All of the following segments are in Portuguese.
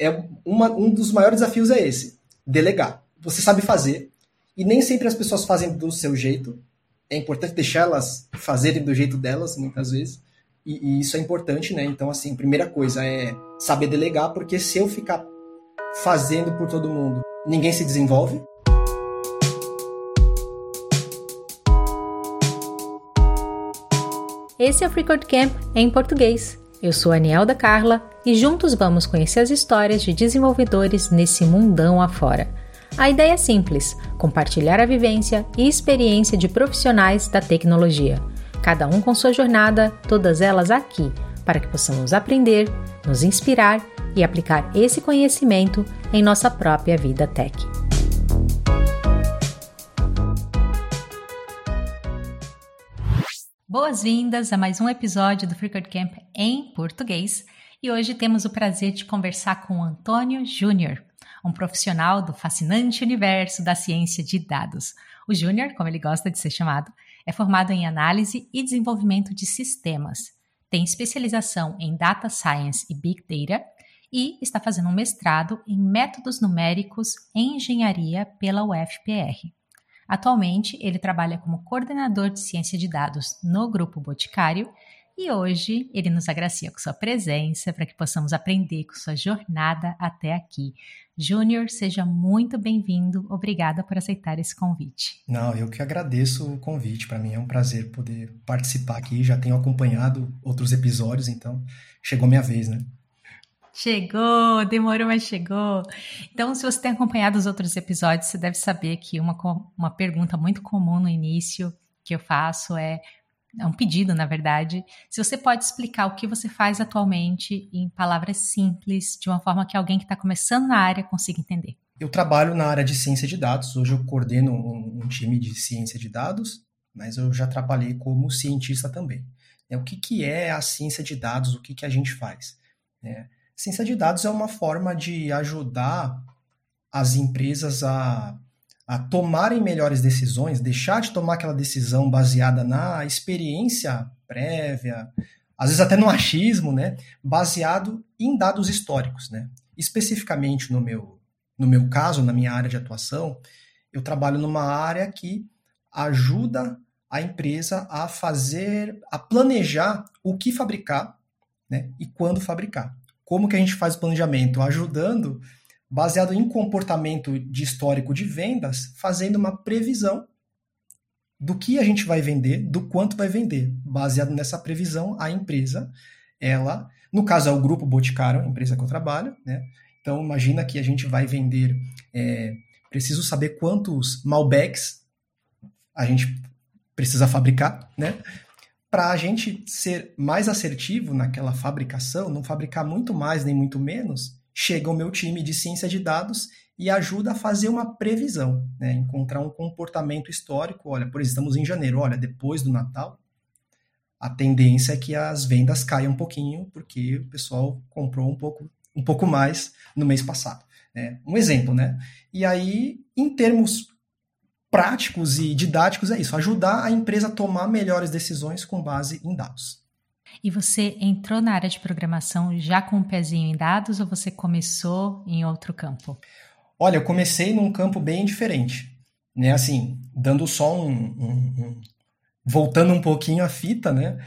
é uma, um dos maiores desafios é esse, delegar. Você sabe fazer, e nem sempre as pessoas fazem do seu jeito. É importante deixar elas fazerem do jeito delas, muitas vezes. E, e isso é importante, né? Então, assim, primeira coisa é saber delegar, porque se eu ficar fazendo por todo mundo, ninguém se desenvolve. Esse é o Freecode Camp em português. Eu sou a Anielda Carla e juntos vamos conhecer as histórias de desenvolvedores nesse mundão afora. A ideia é simples: compartilhar a vivência e experiência de profissionais da tecnologia. Cada um com sua jornada, todas elas aqui, para que possamos aprender, nos inspirar e aplicar esse conhecimento em nossa própria vida tech. Boas-vindas a mais um episódio do Freecode Camp em português. E hoje temos o prazer de conversar com Antônio Júnior, um profissional do fascinante universo da ciência de dados. O Júnior, como ele gosta de ser chamado, é formado em análise e desenvolvimento de sistemas. Tem especialização em Data Science e Big Data e está fazendo um mestrado em métodos numéricos em engenharia pela UFPR. Atualmente, ele trabalha como coordenador de ciência de dados no Grupo Boticário e hoje ele nos agracia com sua presença para que possamos aprender com sua jornada até aqui. Júnior, seja muito bem-vindo. Obrigada por aceitar esse convite. Não, eu que agradeço o convite. Para mim é um prazer poder participar aqui. Já tenho acompanhado outros episódios, então chegou minha vez, né? Chegou, demorou, mas chegou. Então, se você tem acompanhado os outros episódios, você deve saber que uma, uma pergunta muito comum no início que eu faço é, é um pedido, na verdade, se você pode explicar o que você faz atualmente em palavras simples, de uma forma que alguém que está começando na área consiga entender. Eu trabalho na área de ciência de dados. Hoje eu coordeno um, um time de ciência de dados, mas eu já trabalhei como cientista também. É, o que, que é a ciência de dados? O que, que a gente faz? É, Ciência de dados é uma forma de ajudar as empresas a, a tomarem melhores decisões, deixar de tomar aquela decisão baseada na experiência prévia, às vezes até no achismo, né? Baseado em dados históricos, né? Especificamente no meu, no meu caso, na minha área de atuação, eu trabalho numa área que ajuda a empresa a fazer, a planejar o que fabricar, né? E quando fabricar. Como que a gente faz o planejamento? Ajudando, baseado em comportamento de histórico de vendas, fazendo uma previsão do que a gente vai vender, do quanto vai vender. Baseado nessa previsão, a empresa, ela, no caso é o Grupo Boticário, a empresa que eu trabalho, né? Então, imagina que a gente vai vender, é, preciso saber quantos Malbecs a gente precisa fabricar, né? Para a gente ser mais assertivo naquela fabricação, não fabricar muito mais nem muito menos, chega o meu time de ciência de dados e ajuda a fazer uma previsão, né? encontrar um comportamento histórico. Olha, por exemplo, estamos em janeiro, olha, depois do Natal, a tendência é que as vendas caiam um pouquinho, porque o pessoal comprou um pouco, um pouco mais no mês passado. Né? Um exemplo, né? E aí, em termos práticos e didáticos é isso, ajudar a empresa a tomar melhores decisões com base em dados. E você entrou na área de programação já com um pezinho em dados ou você começou em outro campo? Olha, eu comecei num campo bem diferente, né? Assim, dando só um, um, um voltando um pouquinho a fita, né?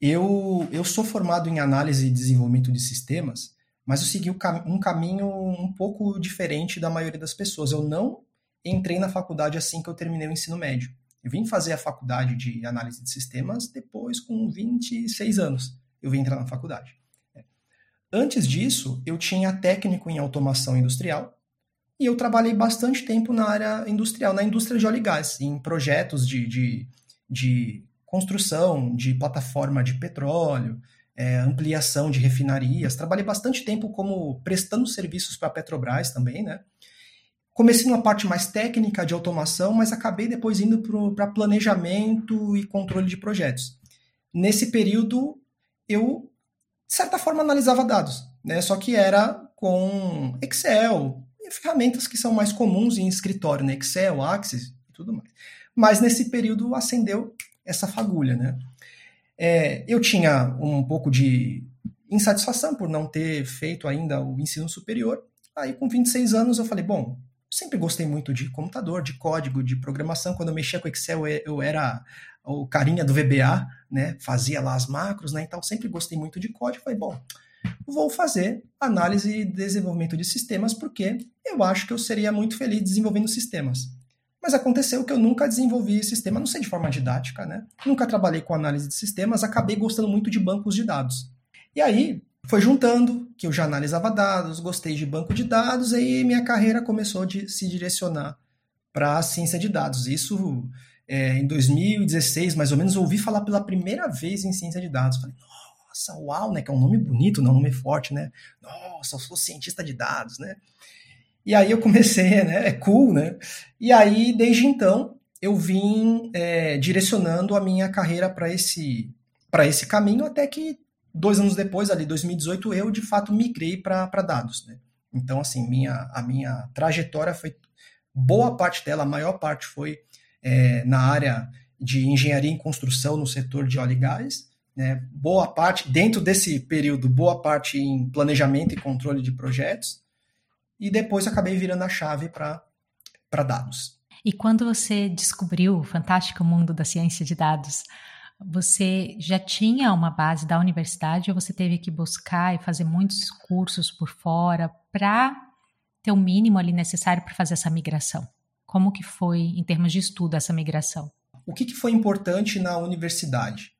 Eu, eu sou formado em análise e desenvolvimento de sistemas, mas eu segui um caminho um pouco diferente da maioria das pessoas. Eu não entrei na faculdade assim que eu terminei o ensino médio. Eu vim fazer a faculdade de análise de sistemas depois, com 26 anos, eu vim entrar na faculdade. É. Antes disso, eu tinha técnico em automação industrial e eu trabalhei bastante tempo na área industrial, na indústria de óleo e gás, em projetos de, de, de construção de plataforma de petróleo, é, ampliação de refinarias. Trabalhei bastante tempo como prestando serviços para a Petrobras também, né? Comecei numa parte mais técnica de automação, mas acabei depois indo para planejamento e controle de projetos. Nesse período, eu, de certa forma, analisava dados, né? só que era com Excel, ferramentas que são mais comuns em escritório, né? Excel, Axis e tudo mais. Mas nesse período acendeu essa fagulha. Né? É, eu tinha um pouco de insatisfação por não ter feito ainda o ensino superior. Aí, com 26 anos, eu falei, bom, sempre gostei muito de computador, de código, de programação. Quando eu mexia com Excel, eu era o carinha do VBA, né? Fazia lá as macros, né? Então, sempre gostei muito de código. Falei, bom, vou fazer análise e desenvolvimento de sistemas porque eu acho que eu seria muito feliz desenvolvendo sistemas. Mas aconteceu que eu nunca desenvolvi sistema, não sei de forma didática, né? Nunca trabalhei com análise de sistemas, acabei gostando muito de bancos de dados. E aí foi juntando que eu já analisava dados, gostei de banco de dados, aí minha carreira começou a se direcionar para a ciência de dados. Isso é, em 2016, mais ou menos, ouvi falar pela primeira vez em ciência de dados. Falei, nossa, uau, né? Que é um nome bonito, não um nome forte, né? Nossa, eu sou cientista de dados, né? E aí eu comecei, né? É cool, né? E aí, desde então, eu vim é, direcionando a minha carreira para esse, esse caminho, até que dois anos depois, ali 2018, eu de fato migrei para dados, né? Então, assim, minha, a minha trajetória foi. Boa parte dela, a maior parte foi é, na área de engenharia em construção no setor de óleo e gás, né? boa parte, dentro desse período, boa parte em planejamento e controle de projetos, e depois acabei virando a chave para dados. E quando você descobriu o fantástico mundo da ciência de dados, você já tinha uma base da universidade ou você teve que buscar e fazer muitos cursos por fora para ter o mínimo ali necessário para fazer essa migração? Como que foi, em termos de estudo, essa migração? O que, que foi importante na universidade?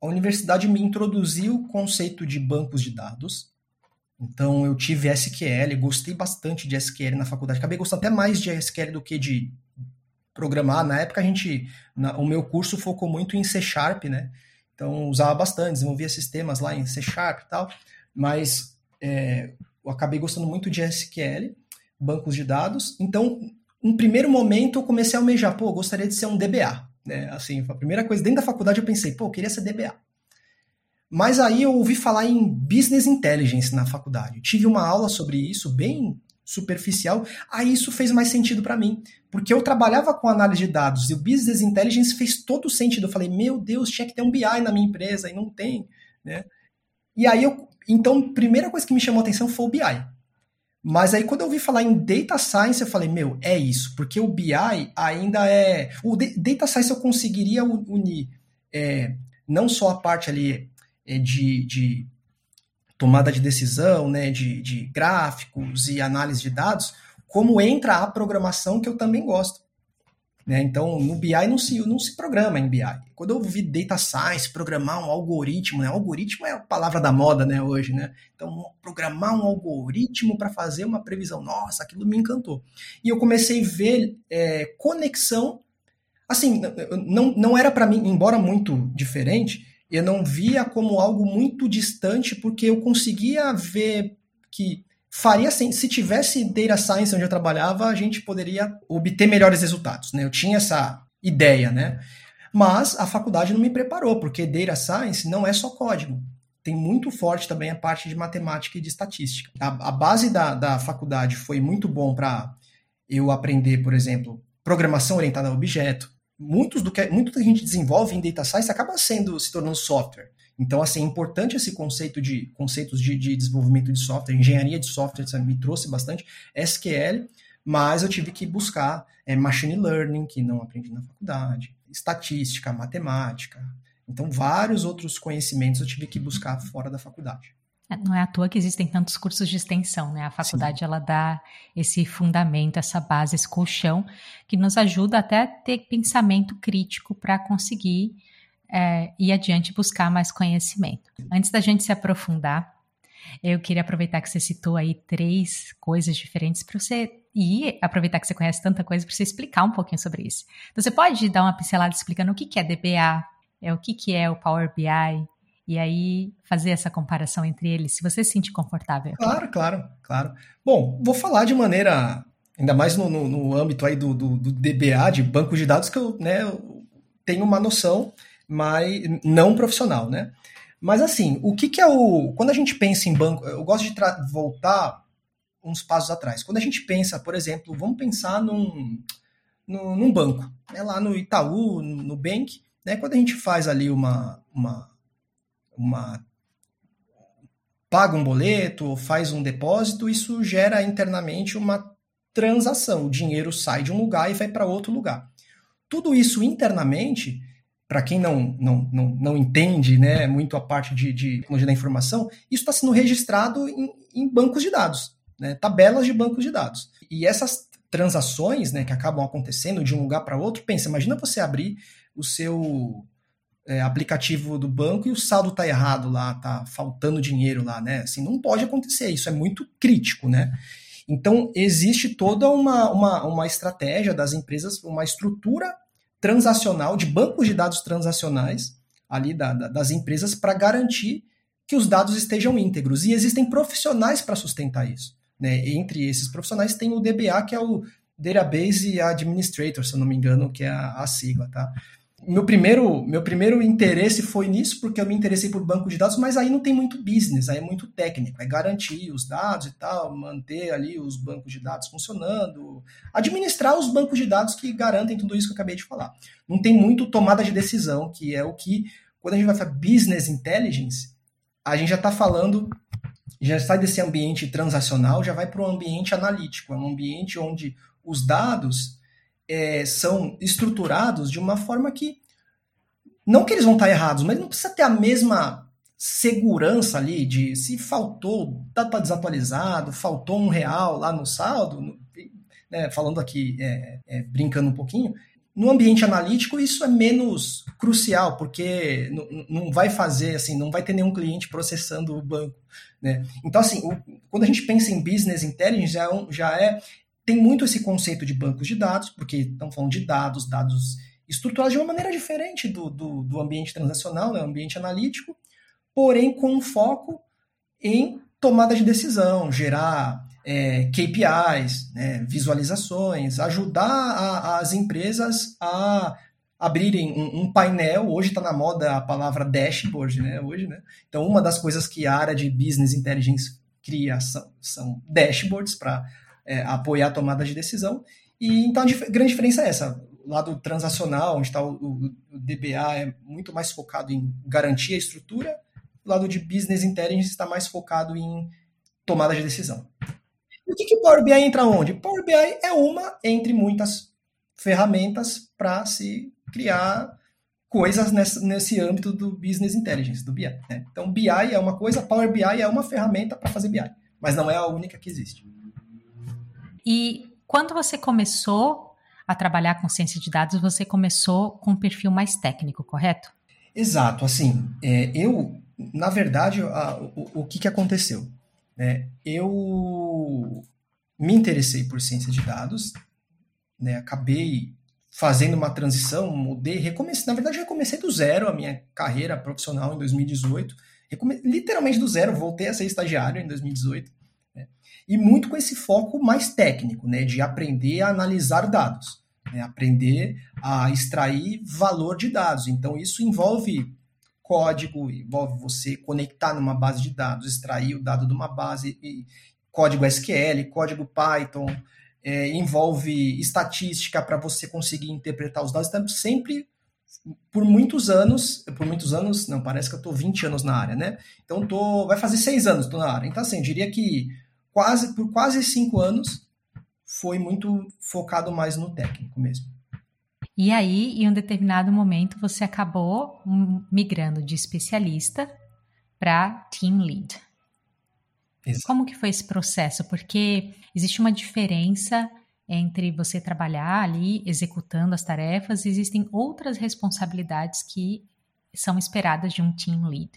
A universidade me introduziu o conceito de bancos de dados, então eu tive SQL, gostei bastante de SQL na faculdade. Acabei gostando até mais de SQL do que de programar. Na época a gente, na, o meu curso focou muito em C Sharp, né? Então usava bastante, desenvolvia sistemas lá em C Sharp e tal, mas é, eu acabei gostando muito de SQL, bancos de dados. Então, em primeiro momento eu comecei a almejar, pô, gostaria de ser um DBA, né? Assim, a primeira coisa dentro da faculdade eu pensei, pô, eu queria ser DBA. Mas aí eu ouvi falar em business intelligence na faculdade. Tive uma aula sobre isso, bem superficial. Aí isso fez mais sentido para mim, porque eu trabalhava com análise de dados e o business intelligence fez todo sentido. Eu falei, meu Deus, tinha que ter um BI na minha empresa e não tem, né? E aí eu, então, primeira coisa que me chamou a atenção foi o BI. Mas aí quando eu ouvi falar em data science, eu falei, meu, é isso, porque o BI ainda é, o data science eu conseguiria unir é, não só a parte ali é, de, de tomada de decisão, né, de, de gráficos e análise de dados, como entra a programação que eu também gosto. Né? Então, no BI não se, não se programa em BI. Quando eu vi data science, programar um algoritmo, né? algoritmo é a palavra da moda né, hoje, né? Então, programar um algoritmo para fazer uma previsão, nossa, aquilo me encantou. E eu comecei a ver é, conexão, assim, não, não era para mim, embora muito diferente, eu não via como algo muito distante, porque eu conseguia ver que faria assim, se tivesse data science onde eu trabalhava, a gente poderia obter melhores resultados, né? Eu tinha essa ideia, né? Mas a faculdade não me preparou, porque data science não é só código. Tem muito forte também a parte de matemática e de estatística. A, a base da, da faculdade foi muito bom para eu aprender, por exemplo, programação orientada a objeto, muitos do que muito que a gente desenvolve em data science acaba sendo se tornando software. Então, assim, é importante esse conceito de conceitos de, de desenvolvimento de software, engenharia de software, sabe, me trouxe bastante SQL, mas eu tive que buscar é, machine learning, que não aprendi na faculdade, estatística, matemática. Então, vários outros conhecimentos eu tive que buscar fora da faculdade. É, não é à toa que existem tantos cursos de extensão, né? A faculdade Sim. ela dá esse fundamento, essa base, esse colchão que nos ajuda até a ter pensamento crítico para conseguir é, ir adiante e buscar mais conhecimento. Antes da gente se aprofundar, eu queria aproveitar que você citou aí três coisas diferentes para você e aproveitar que você conhece tanta coisa para você explicar um pouquinho sobre isso. Então, você pode dar uma pincelada explicando o que, que é DBA, é o que, que é o Power BI, e aí fazer essa comparação entre eles, se você se sente confortável. Claro, claro, claro. Bom, vou falar de maneira, ainda mais no, no, no âmbito aí do, do, do, DBA, de banco de dados, que eu, né, eu tenho uma noção, mas não profissional, né? Mas assim, o que, que é o. Quando a gente pensa em banco, eu gosto de voltar uns passos atrás. Quando a gente pensa, por exemplo, vamos pensar num, num, num banco, né, lá no Itaú, no Nubank, né, quando a gente faz ali uma, uma uma, paga um boleto, faz um depósito, isso gera internamente uma transação. O dinheiro sai de um lugar e vai para outro lugar. Tudo isso internamente, para quem não, não, não, não entende né, muito a parte de, de tecnologia da informação, isso está sendo registrado em, em bancos de dados, né, tabelas de bancos de dados. E essas transações né, que acabam acontecendo de um lugar para outro, pensa, imagina você abrir o seu é, aplicativo do banco e o saldo tá errado lá, tá faltando dinheiro lá, né? Assim, não pode acontecer, isso é muito crítico, né? Então, existe toda uma, uma, uma estratégia das empresas, uma estrutura transacional, de bancos de dados transacionais ali da, da, das empresas para garantir que os dados estejam íntegros. E existem profissionais para sustentar isso. Né? Entre esses profissionais tem o DBA, que é o Database Administrator, se eu não me engano, que é a, a sigla, tá? Meu primeiro, meu primeiro interesse foi nisso, porque eu me interessei por banco de dados, mas aí não tem muito business, aí é muito técnico, é garantir os dados e tal, manter ali os bancos de dados funcionando, administrar os bancos de dados que garantem tudo isso que eu acabei de falar. Não tem muito tomada de decisão, que é o que, quando a gente vai falar business intelligence, a gente já está falando, já sai desse ambiente transacional, já vai para o ambiente analítico, é um ambiente onde os dados é, são estruturados de uma forma que não que eles vão estar errados, mas não precisa ter a mesma segurança ali de se faltou, tá, tá desatualizado, faltou um real lá no saldo, né, falando aqui, é, é, brincando um pouquinho, no ambiente analítico isso é menos crucial, porque não vai fazer, assim, não vai ter nenhum cliente processando o banco, né? Então, assim, o, quando a gente pensa em business intelligence, já é, um, já é tem muito esse conceito de bancos de dados, porque estão falando de dados, dados estruturados de uma maneira diferente do, do, do ambiente transacional, né, ambiente analítico, porém com um foco em tomada de decisão, gerar é, KPIs, né, visualizações, ajudar a, as empresas a abrirem um, um painel. Hoje está na moda a palavra dashboard, né? Hoje, né? Então, uma das coisas que a área de business intelligence cria são, são dashboards para é, apoiar a tomada de decisão. E então a dif grande diferença é essa. O lado transacional, onde está o, o, o, DBA, é muito mais focado em garantir a estrutura. O lado de business intelligence está mais focado em tomada de decisão. E o que, que o Power BI entra onde? Power BI é uma entre muitas ferramentas para se criar coisas nesse, nesse âmbito do business intelligence, do BI. Né? Então, BI é uma coisa, Power BI é uma ferramenta para fazer BI, mas não é a única que existe. E quando você começou a trabalhar com ciência de dados, você começou com um perfil mais técnico, correto? Exato. Assim, é, eu, na verdade, a, o, o que, que aconteceu? É, eu me interessei por ciência de dados, né, acabei fazendo uma transição, mudei, recomecei, na verdade, recomecei do zero a minha carreira profissional em 2018, recome, literalmente do zero, voltei a ser estagiário em 2018 e muito com esse foco mais técnico, né, de aprender a analisar dados, né, aprender a extrair valor de dados. Então, isso envolve código, envolve você conectar numa base de dados, extrair o dado de uma base, código SQL, código Python, é, envolve estatística para você conseguir interpretar os dados. Então, sempre por muitos anos, por muitos anos, não, parece que eu estou 20 anos na área, né? Então, tô, vai fazer seis anos estou na área. Então, assim, diria que quase por quase cinco anos foi muito focado mais no técnico mesmo. E aí, em um determinado momento, você acabou migrando de especialista para team lead. Exato. Como que foi esse processo? Porque existe uma diferença entre você trabalhar ali executando as tarefas, e existem outras responsabilidades que são esperadas de um team lead.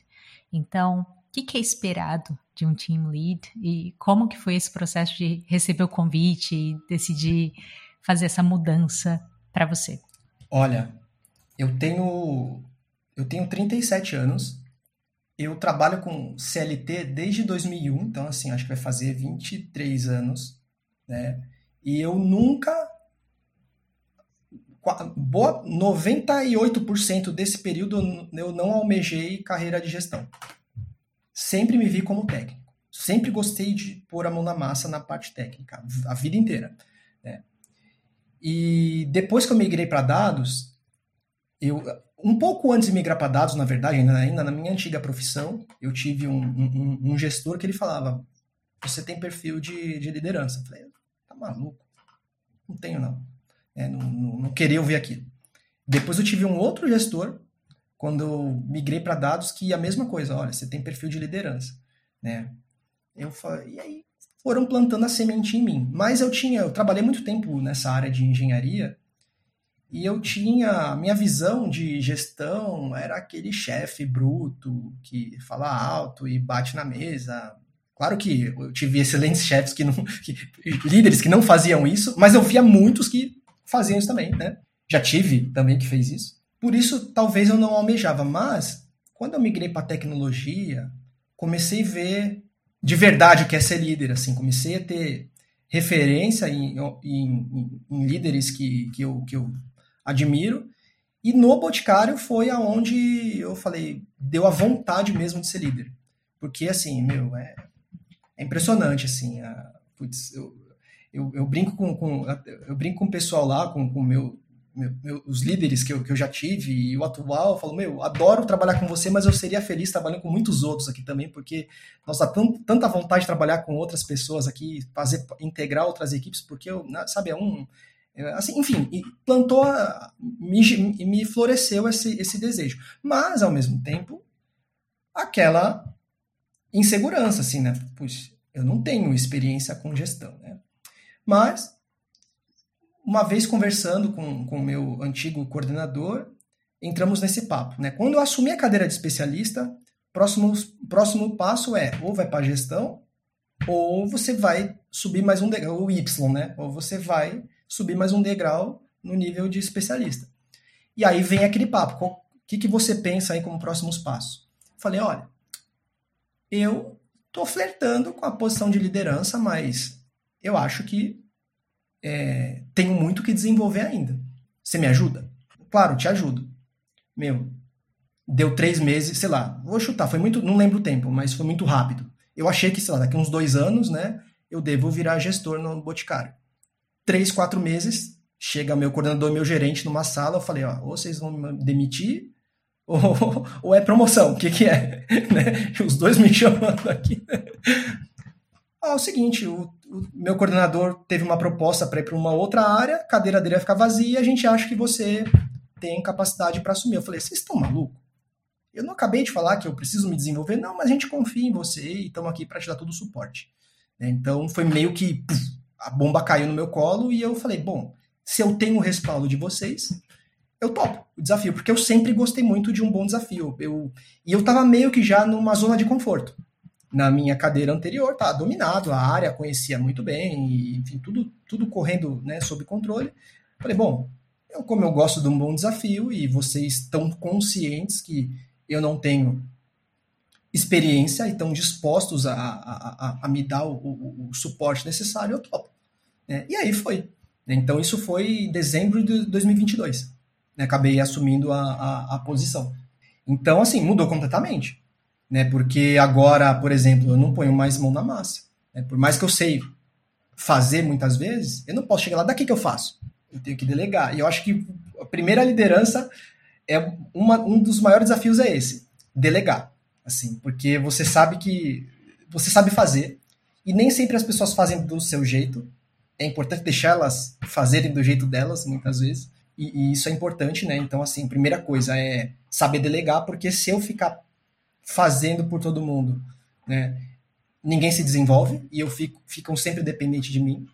Então, que, que é esperado de um team lead e como que foi esse processo de receber o convite e decidir fazer essa mudança para você? Olha, eu tenho eu tenho 37 anos. Eu trabalho com CLT desde 2001, então assim, acho que vai fazer 23 anos, né? E eu nunca boa 98% desse período eu não almejei carreira de gestão sempre me vi como técnico. Sempre gostei de pôr a mão na massa na parte técnica, a vida inteira. Né? E depois que eu migrei para dados, eu, um pouco antes de migrar para dados, na verdade, ainda, na minha antiga profissão, eu tive um, um, um, gestor que ele falava: você tem perfil de, de liderança. Eu falei, tá maluco? Não tenho, não. É, não, não, não queria ouvir aquilo. Depois eu tive um outro gestor, quando eu migrei para dados, que a mesma coisa, olha, você tem perfil de liderança. Né? Eu falei, e aí foram plantando a semente em mim. Mas eu tinha, eu trabalhei muito tempo nessa área de engenharia, e eu tinha, minha visão de gestão era aquele chefe bruto que fala alto e bate na mesa. Claro que eu tive excelentes chefes que não, que, líderes que não faziam isso, mas eu via muitos que faziam isso também, né? Já tive também que fez isso. Por isso, talvez eu não almejava, mas quando eu migrei para tecnologia, comecei a ver de verdade o que é ser líder, assim, comecei a ter referência em, em, em líderes que, que, eu, que eu admiro. E no Boticário foi aonde eu falei, deu a vontade mesmo de ser líder. Porque, assim, meu, é, é impressionante, assim. A, putz, eu, eu, eu, brinco com, com, eu brinco com o pessoal lá, com, com meu, meu, meu, os líderes que eu, que eu já tive e o atual, eu falo, meu, adoro trabalhar com você, mas eu seria feliz trabalhando com muitos outros aqui também, porque nós dá tanta vontade de trabalhar com outras pessoas aqui, fazer, integrar outras equipes, porque eu, sabe, é um, é, assim, enfim, plantou, me, me floresceu esse, esse desejo. Mas, ao mesmo tempo, aquela insegurança, assim, né? Puxa, eu não tenho experiência com gestão, né? Mas, uma vez conversando com o meu antigo coordenador, entramos nesse papo, né? Quando eu assumi a cadeira de especialista, próximo, próximo passo é ou vai para gestão, ou você vai subir mais um degrau, o Y, né? Ou você vai subir mais um degrau no nível de especialista. E aí vem aquele papo, o que, que você pensa aí como próximos passos? Falei, olha, eu tô flertando com a posição de liderança, mas eu acho que é, tenho muito que desenvolver ainda. Você me ajuda? Claro, te ajudo. Meu, deu três meses, sei lá, vou chutar, foi muito, não lembro o tempo, mas foi muito rápido. Eu achei que, sei lá, daqui uns dois anos, né, eu devo virar gestor no Boticário três, quatro meses, chega meu coordenador meu gerente numa sala, eu falei, ó, ou vocês vão me demitir, ou, ou é promoção, o que que é? Né? Os dois me chamando aqui. Ah, é o seguinte, o, o meu coordenador teve uma proposta para ir para uma outra área, a cadeira dele vai ficar vazia, a gente acha que você tem capacidade para assumir. Eu falei, vocês estão malucos? Eu não acabei de falar que eu preciso me desenvolver, não, mas a gente confia em você e estamos aqui para te dar todo o suporte. Então foi meio que puf, a bomba caiu no meu colo e eu falei, bom, se eu tenho o respaldo de vocês, eu topo o desafio, porque eu sempre gostei muito de um bom desafio. Eu, e eu tava meio que já numa zona de conforto. Na minha cadeira anterior, tá dominado, a área conhecia muito bem, e, enfim, tudo, tudo correndo né, sob controle. Falei, bom, eu, como eu gosto de um bom desafio e vocês estão conscientes que eu não tenho experiência e estão dispostos a, a, a, a me dar o, o, o, suporte necessário, eu topo. É, e aí foi. Então isso foi em dezembro de 2022. Né? Acabei assumindo a, a, a, posição. Então, assim, mudou completamente. Né? Porque agora, por exemplo, eu não ponho mais mão na massa. Né? Por mais que eu sei fazer muitas vezes, eu não posso chegar lá, daqui que eu faço. Eu tenho que delegar. E eu acho que a primeira liderança é uma, um dos maiores desafios é esse, delegar assim, porque você sabe que você sabe fazer e nem sempre as pessoas fazem do seu jeito. É importante deixar elas fazerem do jeito delas, muitas vezes, e, e isso é importante, né? Então, assim, primeira coisa é saber delegar, porque se eu ficar fazendo por todo mundo, né, ninguém se desenvolve e eu fico ficam sempre dependente de mim,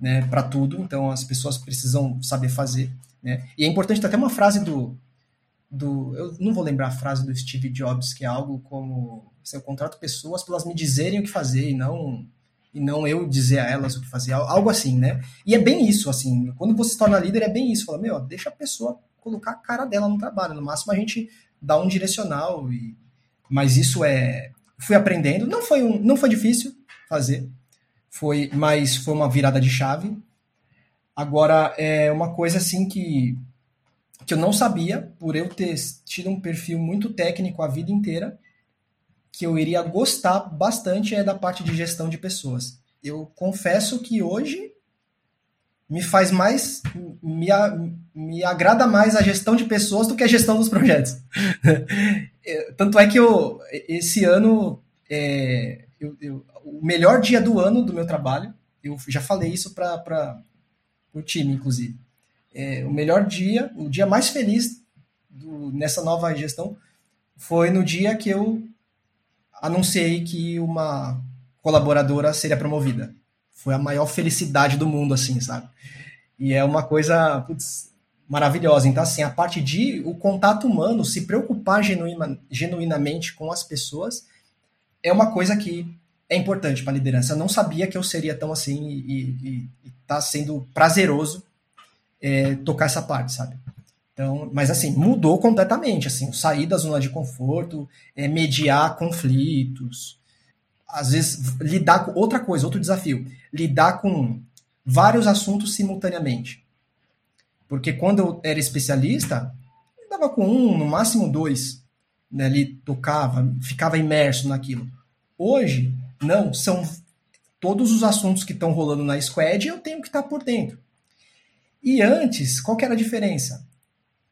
né, para tudo. Então, as pessoas precisam saber fazer, né? E é importante até uma frase do do. Eu não vou lembrar a frase do Steve Jobs, que é algo como. Se eu contrato pessoas para elas me dizerem o que fazer e não e não eu dizer a elas o que fazer, algo assim, né? E é bem isso, assim, quando você se torna líder é bem isso, fala, meu, deixa a pessoa colocar a cara dela no trabalho, no máximo a gente dá um direcional, e... mas isso é, fui aprendendo, não foi, um, não foi difícil fazer, foi, mas foi uma virada de chave, agora é uma coisa assim que que eu não sabia, por eu ter tido um perfil muito técnico a vida inteira, que eu iria gostar bastante é da parte de gestão de pessoas. Eu confesso que hoje me faz mais, me, me agrada mais a gestão de pessoas do que a gestão dos projetos. É, tanto é que eu, esse ano, é, eu, eu, o melhor dia do ano do meu trabalho, eu já falei isso para o time, inclusive. É, o melhor dia, o dia mais feliz do, nessa nova gestão foi no dia que eu anunciei que uma colaboradora seria promovida. Foi a maior felicidade do mundo, assim, sabe? E é uma coisa putz, maravilhosa. Então, assim, a parte de o contato humano, se preocupar genuinamente com as pessoas, é uma coisa que é importante para a liderança. Eu não sabia que eu seria tão assim e está sendo prazeroso é, tocar essa parte, sabe? Então, mas assim, mudou completamente, assim, sair da zona de conforto, é, mediar conflitos, às vezes lidar com outra coisa, outro desafio, lidar com vários assuntos simultaneamente. Porque quando eu era especialista, eu dava com um, no máximo dois, né, tocava, ficava imerso naquilo. Hoje, não, são todos os assuntos que estão rolando na squad eu tenho que estar por dentro. E antes, qual que era a diferença?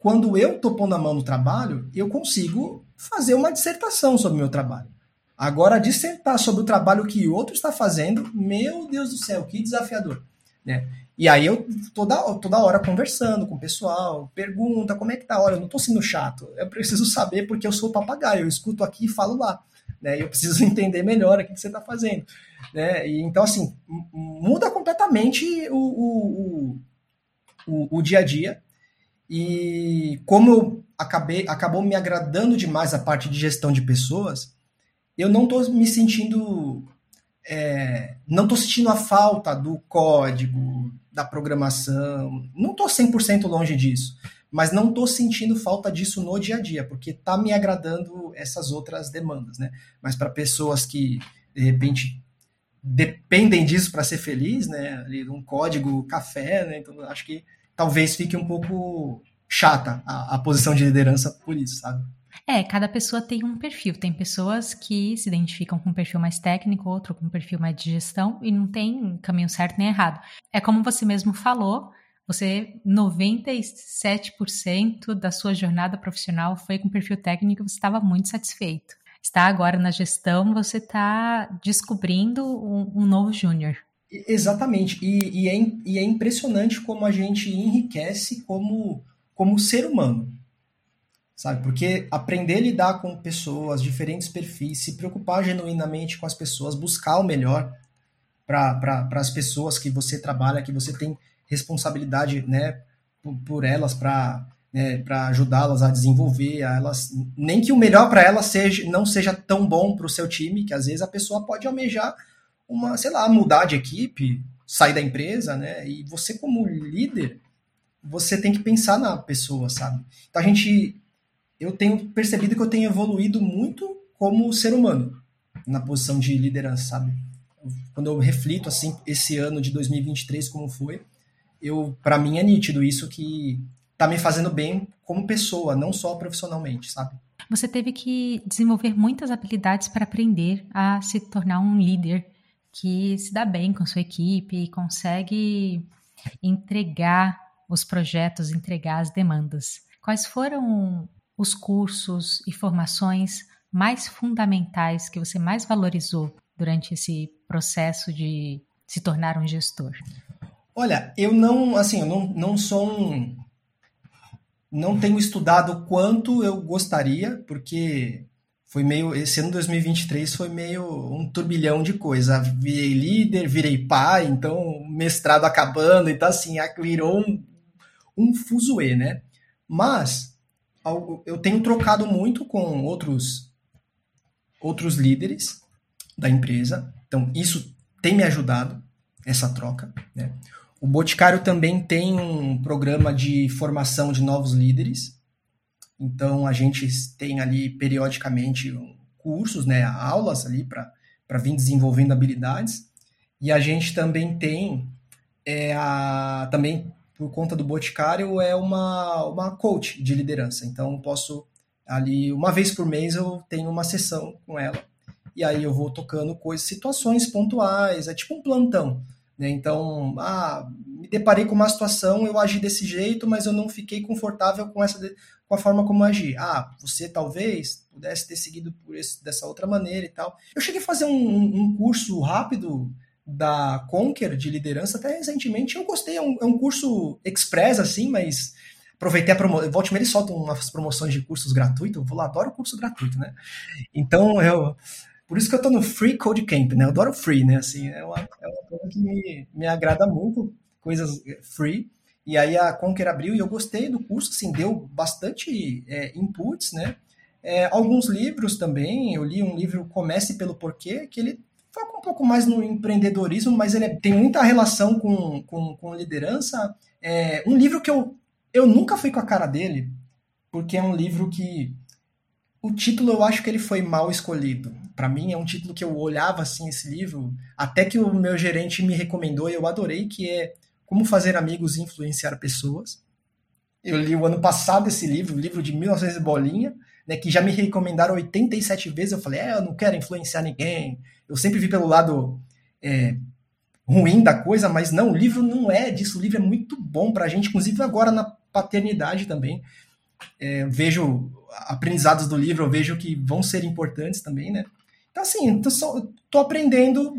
Quando eu estou pondo a mão no trabalho, eu consigo fazer uma dissertação sobre o meu trabalho. Agora, dissertar sobre o trabalho que outro está fazendo, meu Deus do céu, que desafiador. Né? E aí eu toda, toda hora conversando com o pessoal, pergunta como é que tá, olha, eu não estou sendo chato, eu preciso saber porque eu sou papagaio, eu escuto aqui e falo lá. Né? Eu preciso entender melhor o que você está fazendo. Né? E, então, assim, muda completamente o, o, o, o dia a dia. E como eu acabei, acabou me agradando demais a parte de gestão de pessoas, eu não estou me sentindo. É, não estou sentindo a falta do código, da programação. Não estou 100% longe disso. Mas não estou sentindo falta disso no dia a dia, porque está me agradando essas outras demandas. Né? Mas para pessoas que, de repente, dependem disso para ser feliz, né? Um código café, né? Então acho que talvez fique um pouco chata a, a posição de liderança por isso, sabe? É, cada pessoa tem um perfil. Tem pessoas que se identificam com um perfil mais técnico, outro com um perfil mais de gestão, e não tem caminho certo nem errado. É como você mesmo falou, você 97% da sua jornada profissional foi com perfil técnico e você estava muito satisfeito. Está agora na gestão, você está descobrindo um, um novo júnior. Exatamente. E, e, é, e é impressionante como a gente enriquece como, como ser humano sabe? Porque aprender a lidar com pessoas, diferentes perfis, se preocupar genuinamente com as pessoas, buscar o melhor para as pessoas que você trabalha, que você tem responsabilidade, né, por, por elas para né, para ajudá-las a desenvolver, a elas nem que o melhor para elas seja não seja tão bom para o seu time, que às vezes a pessoa pode almejar uma, sei lá, mudar de equipe, sair da empresa, né? E você como líder, você tem que pensar na pessoa, sabe? Então a gente eu tenho percebido que eu tenho evoluído muito como ser humano na posição de liderança, sabe? Quando eu reflito assim esse ano de 2023 como foi, eu para mim é nítido isso que tá me fazendo bem como pessoa, não só profissionalmente, sabe? Você teve que desenvolver muitas habilidades para aprender a se tornar um líder que se dá bem com sua equipe consegue entregar os projetos, entregar as demandas. Quais foram os cursos e formações mais fundamentais que você mais valorizou durante esse processo de se tornar um gestor? Olha, eu não, assim, eu não, não sou um. Não tenho estudado quanto eu gostaria, porque foi meio. Esse ano 2023 foi meio um turbilhão de coisa. Virei líder, virei pai, então mestrado acabando, então assim, virou um, um fuzuê, né? Mas eu tenho trocado muito com outros outros líderes da empresa. Então, isso tem me ajudado, essa troca. Né? O Boticário também tem um programa de formação de novos líderes. Então, a gente tem ali periodicamente cursos, né, aulas ali para vir desenvolvendo habilidades. E a gente também tem é, a, também por conta do Boticário, é uma, uma coach de liderança. Então, posso ali, uma vez por mês, eu tenho uma sessão com ela. E aí eu vou tocando coisas, situações pontuais, é tipo um plantão. Né? Então, ah, me deparei com uma situação, eu agi desse jeito, mas eu não fiquei confortável com essa com a forma como eu agi. Ah, você talvez pudesse ter seguido por esse, dessa outra maneira e tal. Eu cheguei a fazer um, um curso rápido da Conquer de liderança até recentemente. Eu gostei, é um, é um curso express assim, mas aproveitei a promoção. Volte eles soltam umas promoções de cursos gratuitos. Eu vou lá, adoro curso gratuito, né? Então eu. Por isso que eu tô no Free Code Camp, né? Eu adoro free, né? Assim, é uma, é uma coisa que me, me agrada muito, coisas free. E aí a Conquer abriu e eu gostei do curso, assim, deu bastante é, inputs, né? É, alguns livros também, eu li um livro Comece pelo Porquê, que ele foca um pouco mais no empreendedorismo, mas ele é, tem muita relação com, com, com liderança. É, um livro que eu eu nunca fui com a cara dele, porque é um livro que o título eu acho que ele foi mal escolhido. Para mim é um título que eu olhava assim esse livro, até que o meu gerente me recomendou e eu adorei, que é Como fazer amigos e influenciar pessoas. Eu li o ano passado esse livro, livro de 1900 bolinha, né, que já me recomendaram 87 vezes. Eu falei, é, eu não quero influenciar ninguém. Eu sempre vi pelo lado é, ruim da coisa, mas não, o livro não é disso. O livro é muito bom para a gente, inclusive agora na paternidade também. É, vejo aprendizados do livro, eu vejo que vão ser importantes também, né? Então, assim, tô, só, tô aprendendo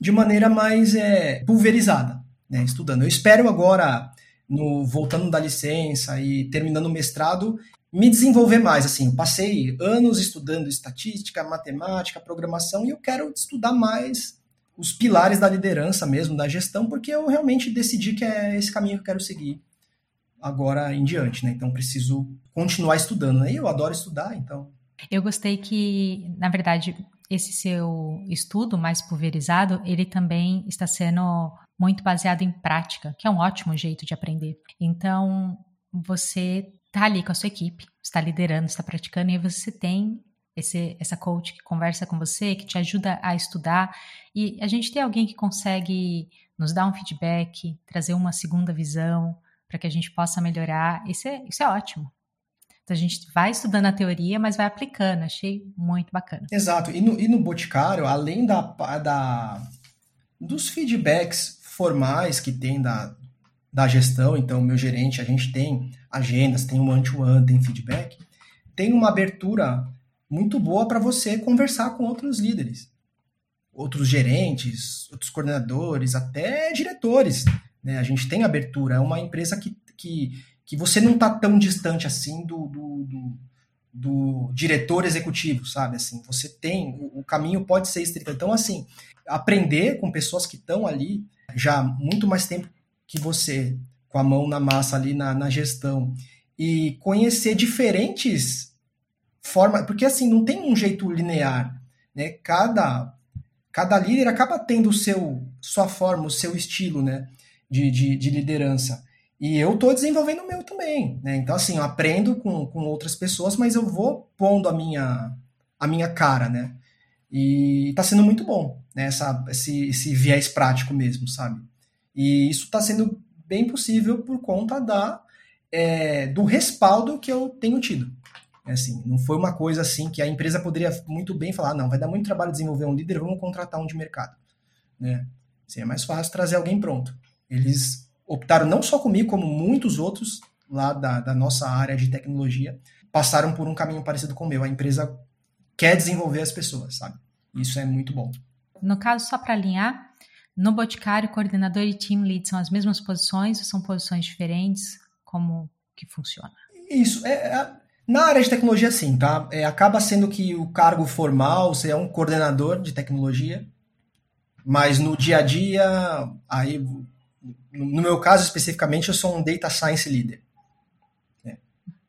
de maneira mais é, pulverizada, né? Estudando. Eu espero agora, no voltando da licença e terminando o mestrado, me desenvolver mais. Assim, eu passei anos estudando estatística, matemática, programação e eu quero estudar mais os pilares da liderança mesmo, da gestão, porque eu realmente decidi que é esse caminho que eu quero seguir agora em diante, né? Então preciso continuar estudando, né? E eu adoro estudar, então. Eu gostei que, na verdade, esse seu estudo mais pulverizado, ele também está sendo muito baseado em prática, que é um ótimo jeito de aprender. Então, você está ali com a sua equipe, está liderando, está praticando, e você tem esse, essa coach que conversa com você, que te ajuda a estudar. E a gente tem alguém que consegue nos dar um feedback, trazer uma segunda visão para que a gente possa melhorar. Isso é, isso é ótimo. Então a gente vai estudando a teoria, mas vai aplicando. Achei muito bacana. Exato. E no, e no Boticário, além da, da, dos feedbacks formais que tem da, da gestão, então meu gerente, a gente tem agendas, tem um one-to-one, -one, tem feedback, tem uma abertura muito boa para você conversar com outros líderes, outros gerentes, outros coordenadores, até diretores. Né? A gente tem abertura, é uma empresa que, que, que você não está tão distante assim do, do, do, do, diretor executivo, sabe? Assim, você tem, o, o caminho pode ser estreito. Então, assim, aprender com pessoas que estão ali já muito mais tempo que você, com a mão na massa ali na, na gestão, e conhecer diferentes forma, porque assim, não tem um jeito linear, né? Cada cada líder acaba tendo o seu sua forma, o seu estilo, né, de, de, de liderança. E eu estou desenvolvendo o meu também, né? Então assim, eu aprendo com, com outras pessoas, mas eu vou pondo a minha a minha cara, né? E está sendo muito bom, né? Essa, esse, esse viés prático mesmo, sabe? E isso está sendo bem possível por conta da é, do respaldo que eu tenho tido. É assim, não foi uma coisa assim que a empresa poderia muito bem falar, não, vai dar muito trabalho desenvolver um líder, vamos contratar um de mercado. Né? Seria mais fácil trazer alguém pronto. Eles optaram não só comigo, como muitos outros lá da, da nossa área de tecnologia, passaram por um caminho parecido com o meu. A empresa quer desenvolver as pessoas, sabe? Isso é muito bom. No caso, só para alinhar, no Boticário, coordenador e team lead são as mesmas posições ou são posições diferentes? Como que funciona? Isso, é, é na área de tecnologia, sim, tá? É, acaba sendo que o cargo formal, você é um coordenador de tecnologia, mas no dia a dia, aí, no meu caso especificamente, eu sou um Data Science Leader. Né?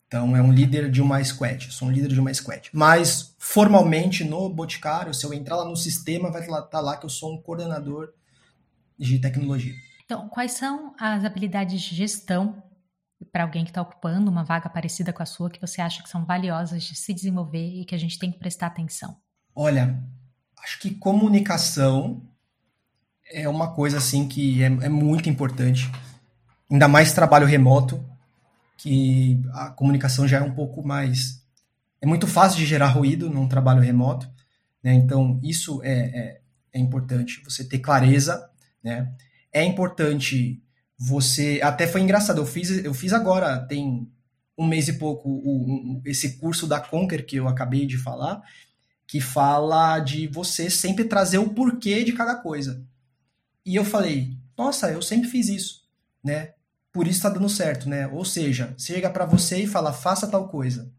Então, é um líder de uma squad, eu sou um líder de uma squad. Mas, formalmente, no Boticário, se eu entrar lá no sistema, vai estar tá lá que eu sou um coordenador de tecnologia. Então, quais são as habilidades de gestão para alguém que está ocupando uma vaga parecida com a sua que você acha que são valiosas de se desenvolver e que a gente tem que prestar atenção? Olha, acho que comunicação é uma coisa assim que é, é muito importante, ainda mais trabalho remoto, que a comunicação já é um pouco mais é muito fácil de gerar ruído num trabalho remoto, né? Então isso é, é, é importante. Você ter clareza, né? É importante você até foi engraçado. Eu fiz, eu fiz agora tem um mês e pouco o, esse curso da Conquer que eu acabei de falar, que fala de você sempre trazer o porquê de cada coisa. E eu falei, nossa, eu sempre fiz isso, né? Por isso tá dando certo, né? Ou seja, chega para você e fala, faça tal coisa.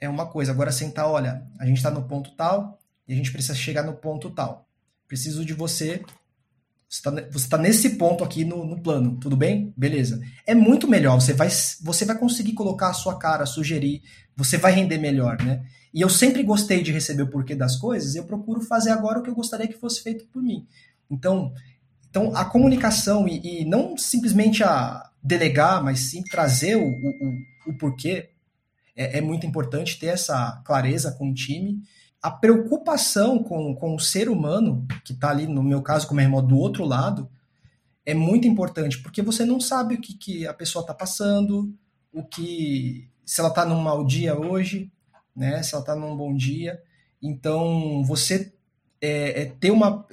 É uma coisa. Agora sentar, olha, a gente está no ponto tal e a gente precisa chegar no ponto tal. Preciso de você você está tá nesse ponto aqui no, no, plano, tudo bem? Beleza. É muito melhor, você vai, você vai conseguir colocar a sua cara, sugerir, você vai render melhor, né? E eu sempre gostei de receber o porquê das coisas, eu procuro fazer agora o que eu gostaria que fosse feito por mim. Então, então a comunicação, e, e não simplesmente a delegar, mas sim trazer o, o, o porquê, é, é muito importante ter essa clareza com o time a preocupação com, com o ser humano, que está ali, no meu caso, como irmão, do outro lado, é muito importante, porque você não sabe o que, que a pessoa está passando, o que. se ela está num mau dia hoje, né? Se ela está num bom dia. Então, você é, é ter uma.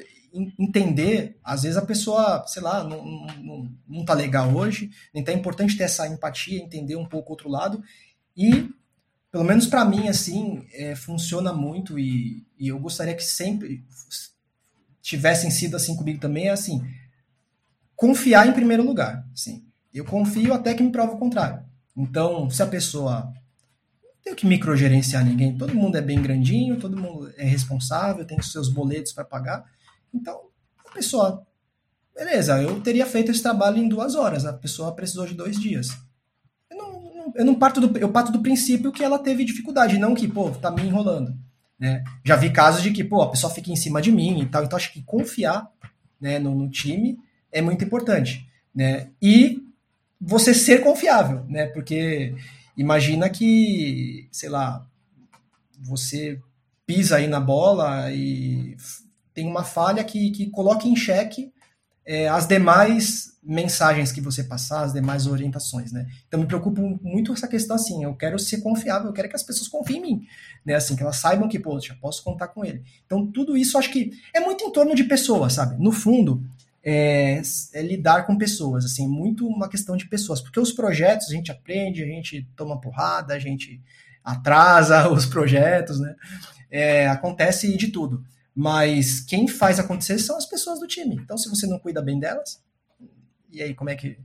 entender, às vezes a pessoa, sei lá, não, não, não tá legal hoje, então é importante ter essa empatia, entender um pouco o outro lado e pelo menos para mim, assim, é, funciona muito e, e, eu gostaria que sempre tivessem sido assim comigo também, é assim, confiar em primeiro lugar, assim. Eu confio até que me prova o contrário. Então, se a pessoa tem que microgerenciar ninguém, todo mundo é bem grandinho, todo mundo é responsável, tem os seus boletos para pagar. Então, a pessoa, beleza, eu teria feito esse trabalho em duas horas, a pessoa precisou de dois dias eu não parto do, eu parto do princípio que ela teve dificuldade, não que, pô, tá me enrolando. Né? Já vi casos de que, pô, a pessoa fica em cima de mim e tal. Então, acho que confiar né, no, no time é muito importante. Né? E você ser confiável, né? Porque imagina que, sei lá, você pisa aí na bola e tem uma falha que, que coloca em xeque é, as demais mensagens que você passar, as demais orientações, né? Então me preocupa muito essa questão assim, eu quero ser confiável, eu quero que as pessoas confiem em mim, né? Assim, que elas saibam que, poxa, posso contar com ele. Então tudo isso acho que é muito em torno de pessoas, sabe? No fundo, é, é, lidar com pessoas, assim, muito uma questão de pessoas, porque os projetos a gente aprende, a gente toma porrada, a gente atrasa os projetos, né? É, acontece de tudo. Mas quem faz acontecer são as pessoas do time. Então, se você não cuida bem delas, e aí como é que,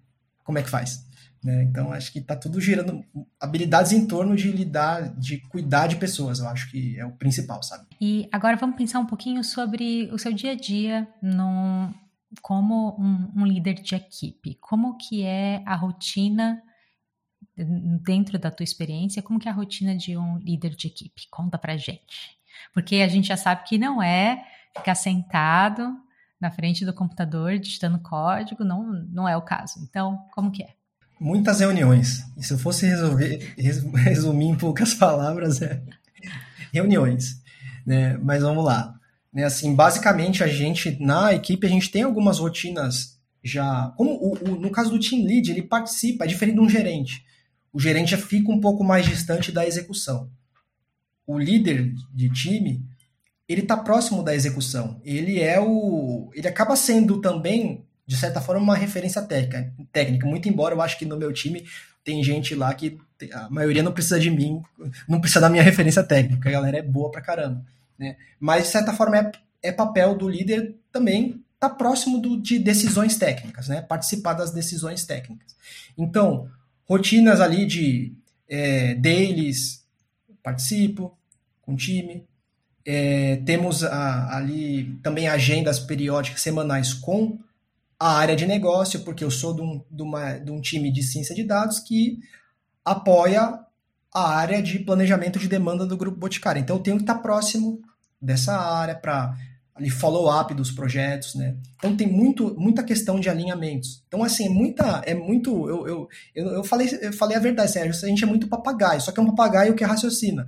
como é que faz? Né? Então acho que está tudo girando habilidades em torno de lidar, de cuidar de pessoas. Eu acho que é o principal, sabe? E agora vamos pensar um pouquinho sobre o seu dia a dia como um, um líder de equipe. Como que é a rotina dentro da tua experiência? Como que é a rotina de um líder de equipe? Conta pra gente. Porque a gente já sabe que não é ficar sentado na frente do computador digitando código, não, não é o caso. Então, como que é? Muitas reuniões. E se eu fosse resolver, resumir em poucas palavras, é reuniões. Né? Mas vamos lá. Né, assim, basicamente, a gente, na equipe, a gente tem algumas rotinas já. Como o, o, no caso do team lead, ele participa, é diferente de um gerente. O gerente já fica um pouco mais distante da execução. O líder de time, ele está próximo da execução. Ele é o, ele acaba sendo também de certa forma uma referência técnica, técnica. Muito embora eu acho que no meu time tem gente lá que a maioria não precisa de mim, não precisa da minha referência técnica. A galera é boa pra caramba, né? Mas de certa forma é, é papel do líder também estar tá próximo do, de decisões técnicas, né? Participar das decisões técnicas. Então, rotinas ali de é, dailies, participo o time, é, temos a, ali também agendas periódicas semanais com a área de negócio, porque eu sou de um, de, uma, de um time de ciência de dados que apoia a área de planejamento de demanda do Grupo Boticário. Então eu tenho que estar próximo dessa área para ali follow-up dos projetos, né? Então tem muito, muita questão de alinhamentos. Então assim, é muita, é muito, eu, eu, eu falei, eu falei a verdade, Sérgio, a gente é muito papagaio, só que é um papagaio que raciocina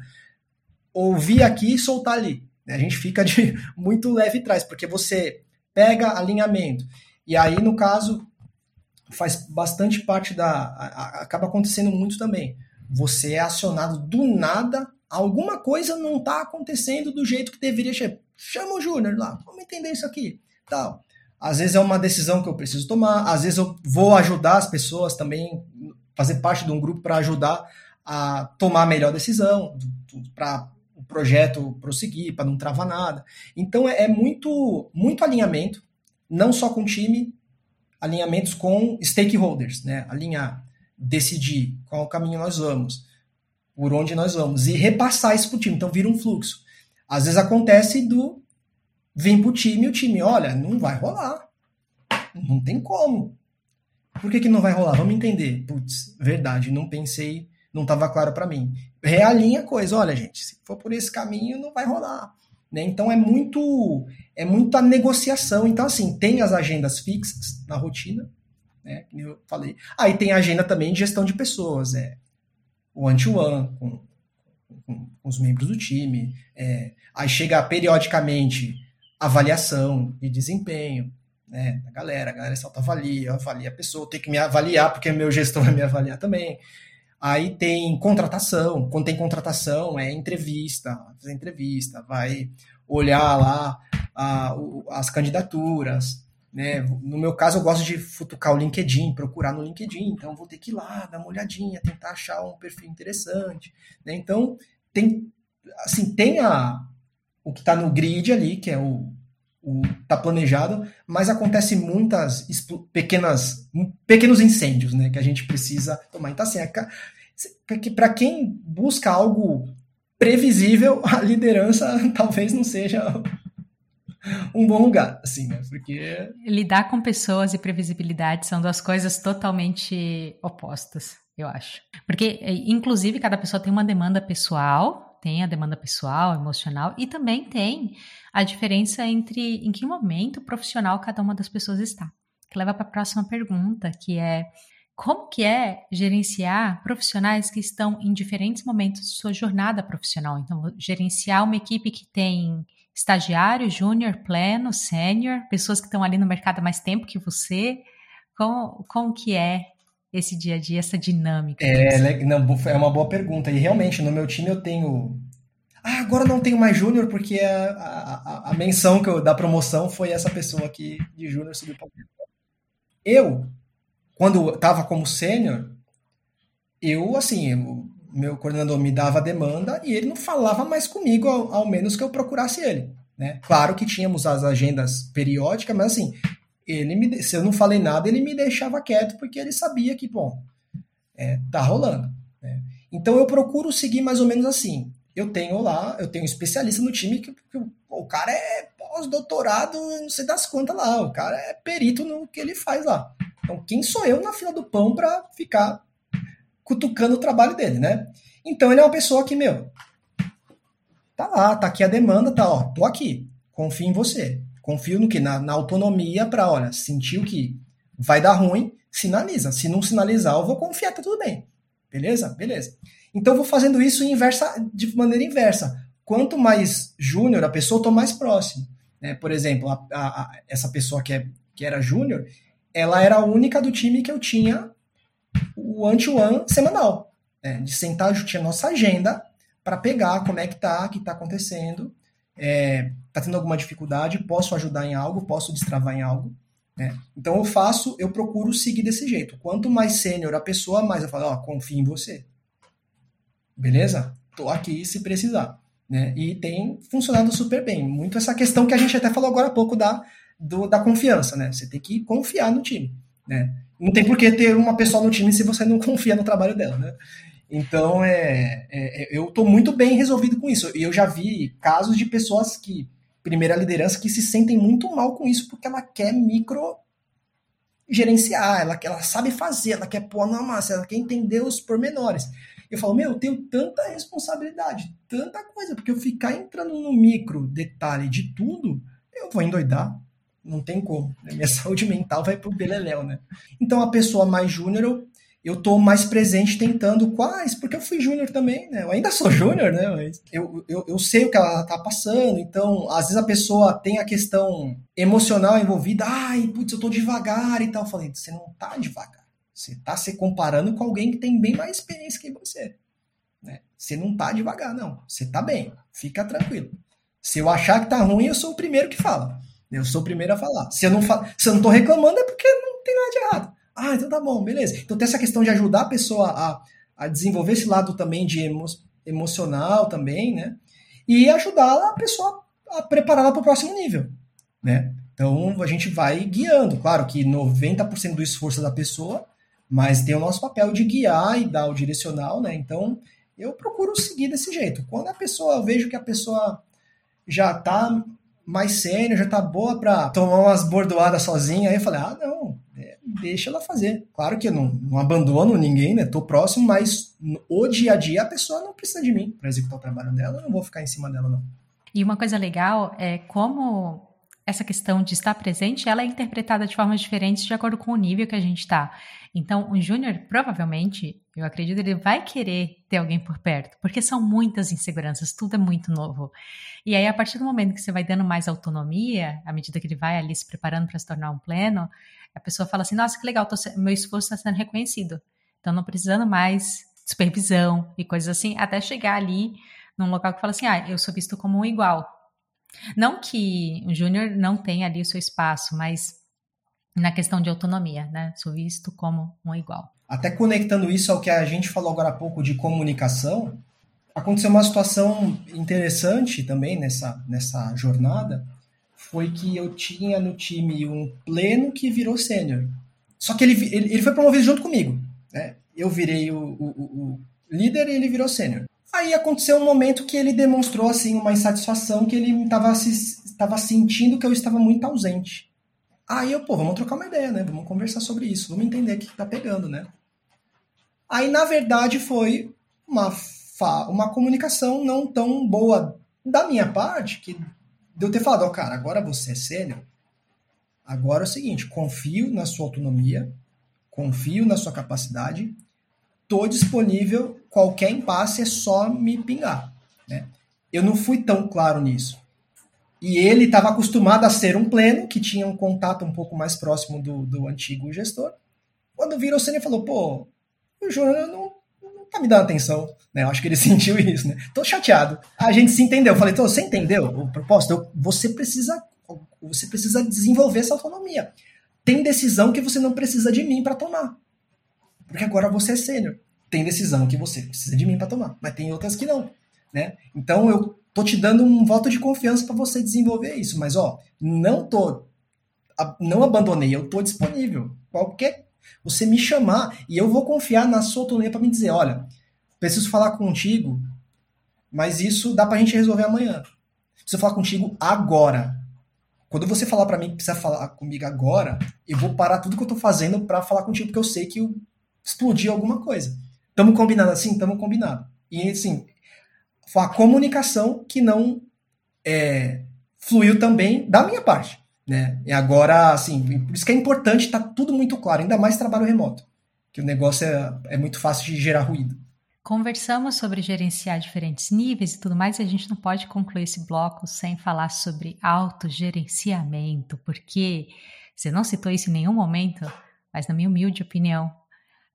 ouvir aqui e soltar ali. A gente fica de muito leve atrás, porque você pega alinhamento. E aí, no caso, faz bastante parte da. Acaba acontecendo muito também. Você é acionado do nada, alguma coisa não está acontecendo do jeito que deveria ser. Chama o Júnior lá, vamos entender isso aqui. Tal. às vezes é uma decisão que eu preciso tomar, às vezes eu vou ajudar as pessoas também, fazer parte de um grupo para ajudar a tomar a melhor decisão, para projeto prosseguir, para não travar nada. Então é, é muito, muito alinhamento, não só com o time, alinhamentos com stakeholders, né? Alinhar, decidir qual caminho nós vamos, por onde nós vamos, e repassar isso para o time. Então vira um fluxo. Às vezes acontece do vir para o time e o time, olha, não vai rolar. Não tem como. Por que, que não vai rolar? Vamos entender. Putz, verdade, não pensei, não estava claro para mim. Realinha a coisa, olha, gente, se for por esse caminho, não vai rolar. Né? Então é muito é muita negociação. Então, assim, tem as agendas fixas na rotina, né? Eu falei. Aí tem a agenda também de gestão de pessoas, é o one-to-one com, com, com, os membros do time. É, aí chega periodicamente avaliação de desempenho né, da galera, a galera se autoavalia, avalia a pessoa, tem que me avaliar, porque meu gestor vai me avaliar também. Aí tem contratação, quando tem contratação é entrevista, fazer entrevista, vai olhar lá a, as candidaturas, né? No meu caso, eu gosto de futucar o LinkedIn, procurar no LinkedIn, então vou ter que ir lá, dar uma olhadinha, tentar achar um perfil interessante. Né? Então, tem, assim, tem a, o que está no grid ali, que é o, o tá planejado, mas acontece muitas pequenas pequenos incêndios, né, que a gente precisa tomar. Então assim, para quem busca algo previsível, a liderança talvez não seja um bom lugar, assim, né? Porque lidar com pessoas e previsibilidade são duas coisas totalmente opostas, eu acho. Porque inclusive cada pessoa tem uma demanda pessoal tem a demanda pessoal, emocional e também tem a diferença entre em que momento profissional cada uma das pessoas está. Que leva para a próxima pergunta, que é como que é gerenciar profissionais que estão em diferentes momentos de sua jornada profissional? Então, gerenciar uma equipe que tem estagiário, júnior, pleno, sênior, pessoas que estão ali no mercado há mais tempo que você. Como, como que é esse dia a dia, essa dinâmica? É, não, é uma boa pergunta. E realmente, no meu time eu tenho. Ah, agora não tenho mais júnior, porque a, a, a, menção que eu, da promoção foi essa pessoa aqui de júnior subiu para Eu, quando estava como sênior, eu, assim, o meu coordenador me dava a demanda e ele não falava mais comigo, ao, ao menos que eu procurasse ele. Né? Claro que tínhamos as agendas periódicas, mas assim, ele me, se eu não falei nada, ele me deixava quieto, porque ele sabia que, bom, é, tá rolando. Né? Então eu procuro seguir mais ou menos assim. Eu tenho lá, eu tenho um especialista no time que, que o cara é pós-doutorado, não sei das quantas lá, o cara é perito no que ele faz lá. Então, quem sou eu na fila do pão para ficar cutucando o trabalho dele, né? Então, ele é uma pessoa que, meu, tá lá, tá aqui a demanda, tá, ó, tô aqui, confio em você. Confio no que? Na, na autonomia para, olha, sentiu que vai dar ruim, sinaliza. Se não sinalizar, eu vou confiar, tá tudo bem. Beleza? Beleza. Então vou fazendo isso inversa, de maneira inversa. Quanto mais júnior a pessoa, eu tô mais próximo. Né? Por exemplo, a, a, a, essa pessoa que, é, que era júnior, ela era a única do time que eu tinha o one-to-one semanal. Né? De sentar, eu tinha nossa agenda para pegar como é que tá, o que tá acontecendo, é, tá tendo alguma dificuldade, posso ajudar em algo, posso destravar em algo. Né? Então eu faço, eu procuro seguir desse jeito. Quanto mais sênior a pessoa, mais eu falo, ó, confio em você. Beleza? Tô aqui se precisar. Né? E tem funcionado super bem. Muito essa questão que a gente até falou agora há pouco da, do, da confiança, né? Você tem que confiar no time. Né? Não tem por que ter uma pessoa no time se você não confia no trabalho dela, né? Então, é, é, é eu estou muito bem resolvido com isso. E eu já vi casos de pessoas que, primeira liderança, que se sentem muito mal com isso porque ela quer micro gerenciar, ela, ela sabe fazer, ela quer pôr na massa, ela quer entender os pormenores. Eu falo, meu, eu tenho tanta responsabilidade, tanta coisa, porque eu ficar entrando no micro detalhe de tudo, eu vou endoidar. Não tem como. Né? Minha saúde mental vai pro beleléu, né? Então, a pessoa mais júnior, eu eu tô mais presente tentando quais, porque eu fui júnior também, né? Eu ainda sou júnior, né? Mas eu, eu, eu sei o que ela tá passando, então, às vezes a pessoa tem a questão emocional envolvida, ai, putz, eu tô devagar e tal. Eu falei, você não tá devagar. Você tá se comparando com alguém que tem bem mais experiência que você. Né? Você não tá devagar, não. Você tá bem. Fica tranquilo. Se eu achar que tá ruim, eu sou o primeiro que fala. Eu sou o primeiro a falar. Se eu não, fa se eu não tô reclamando é porque não tem nada de errado. Ah, então tá bom, beleza. Então tem essa questão de ajudar a pessoa a, a desenvolver esse lado também de emo emocional também, né? E ajudar a pessoa a prepará-la para o próximo nível, né? Então a gente vai guiando. Claro que 90% do esforço é da pessoa, mas tem o nosso papel de guiar e dar o direcional, né? Então eu procuro seguir desse jeito. Quando a pessoa, eu vejo que a pessoa já tá mais sênior, já tá boa para tomar umas bordoadas sozinha, aí eu falei, ah, não, deixa ela fazer. Claro que eu não, não abandono ninguém, né? Tô próximo, mas o dia a dia a pessoa não precisa de mim para executar o trabalho dela, eu não vou ficar em cima dela, não. E uma coisa legal é como essa questão de estar presente, ela é interpretada de formas diferentes de acordo com o nível que a gente está. Então, o júnior, provavelmente, eu acredito, ele vai querer ter alguém por perto, porque são muitas inseguranças, tudo é muito novo. E aí, a partir do momento que você vai dando mais autonomia, à medida que ele vai ali se preparando para se tornar um pleno, a pessoa fala assim: nossa, que legal, meu esforço está sendo reconhecido. Então, não precisando mais supervisão e coisas assim, até chegar ali num local que fala assim: ah, eu sou visto como um igual. Não que o júnior não tenha ali o seu espaço, mas na questão de autonomia, né? Sou visto como um igual. Até conectando isso ao que a gente falou agora há pouco de comunicação, aconteceu uma situação interessante também nessa, nessa jornada, foi que eu tinha no time um pleno que virou sênior. Só que ele, ele, ele, foi promovido junto comigo. Né? Eu virei o, o, o líder e ele virou sênior. Aí aconteceu um momento que ele demonstrou assim uma insatisfação que ele estava estava sentindo que eu estava muito ausente. Aí eu, pô, vamos trocar uma ideia, né? Vamos conversar sobre isso, vamos entender o que tá pegando, né? Aí, na verdade, foi uma, uma comunicação não tão boa da minha parte, que de eu ter falado, ó, cara, agora você é sênior, agora é o seguinte, confio na sua autonomia, confio na sua capacidade, tô disponível, qualquer impasse é só me pingar. Né? Eu não fui tão claro nisso. E ele estava acostumado a ser um pleno, que tinha um contato um pouco mais próximo do, do antigo gestor. Quando virou ele falou, pô, o Júnior não tá me dando atenção. Né? Eu acho que ele sentiu isso, né? Tô chateado. A gente se entendeu. Eu falei, então, você entendeu o propósito? Você precisa, você precisa desenvolver essa autonomia. Tem decisão que você não precisa de mim para tomar. Porque agora você é sênior. Tem decisão que você precisa de mim para tomar, mas tem outras que não, né? Então eu tô te dando um voto de confiança para você desenvolver isso, mas ó, não tô não abandonei, eu tô disponível. Qualquer você me chamar e eu vou confiar na sua autonomia para me dizer, olha, preciso falar contigo, mas isso dá pra gente resolver amanhã. Preciso falar contigo agora. Quando você falar para mim que precisa falar comigo agora, eu vou parar tudo que eu tô fazendo para falar contigo, porque eu sei que eu alguma coisa. Tamo combinado assim? Tamo combinado. E assim, foi a comunicação que não é, fluiu também da minha parte. Né? E agora, assim, por isso que é importante estar tá tudo muito claro, ainda mais trabalho remoto, que o negócio é, é muito fácil de gerar ruído. Conversamos sobre gerenciar diferentes níveis e tudo mais, e a gente não pode concluir esse bloco sem falar sobre autogerenciamento, porque você não citou isso em nenhum momento, mas na minha humilde opinião,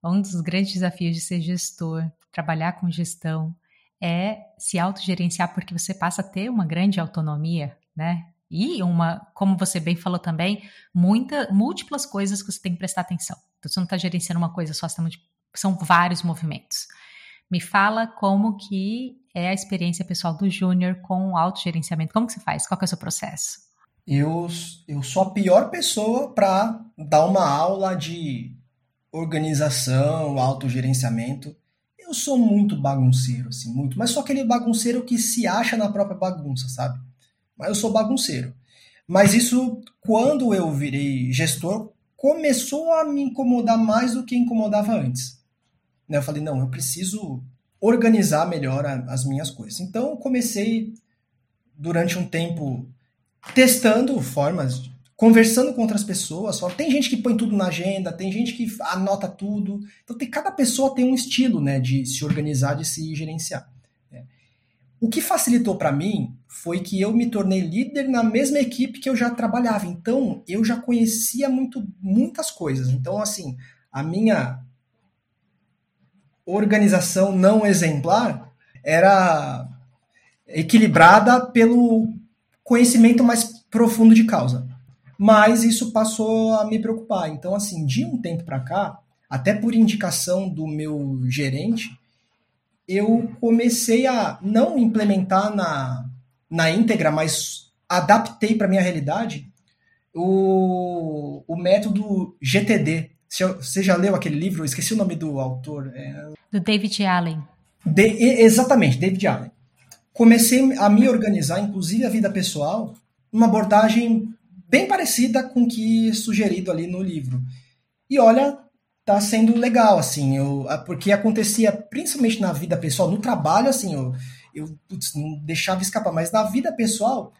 um dos grandes desafios de ser gestor, trabalhar com gestão, é se autogerenciar, porque você passa a ter uma grande autonomia, né? E uma, como você bem falou também, muita, múltiplas coisas que você tem que prestar atenção. Então, você não está gerenciando uma coisa só, tá são vários movimentos. Me fala como que é a experiência pessoal do Júnior com o autogerenciamento. Como que você faz? Qual que é o seu processo? Eu, eu sou a pior pessoa para dar uma aula de organização, autogerenciamento. Eu sou muito bagunceiro, assim, muito. Mas só aquele bagunceiro que se acha na própria bagunça, sabe? Mas eu sou bagunceiro. Mas isso, quando eu virei gestor, começou a me incomodar mais do que incomodava antes. Né, eu falei, não, eu preciso organizar melhor as minhas coisas. Então, eu comecei, durante um tempo, testando formas conversando com outras pessoas. Tem gente que põe tudo na agenda, tem gente que anota tudo. Então tem cada pessoa tem um estilo, né, de se organizar, de se gerenciar. O que facilitou para mim foi que eu me tornei líder na mesma equipe que eu já trabalhava. Então eu já conhecia muito muitas coisas. Então assim, a minha organização não exemplar era equilibrada pelo conhecimento mais profundo de causa. Mas isso passou a me preocupar. Então, assim, de um tempo para cá, até por indicação do meu gerente, eu comecei a não implementar na, na íntegra, mas adaptei para minha realidade o, o método GTD. Você já leu aquele livro? Eu esqueci o nome do autor. É... Do David Allen. De, exatamente, David Allen. Comecei a me organizar, inclusive a vida pessoal, uma abordagem bem parecida com o que é sugerido ali no livro. E olha, tá sendo legal, assim, eu, porque acontecia principalmente na vida pessoal, no trabalho, assim, eu, eu putz, não deixava escapar, mas na vida pessoal,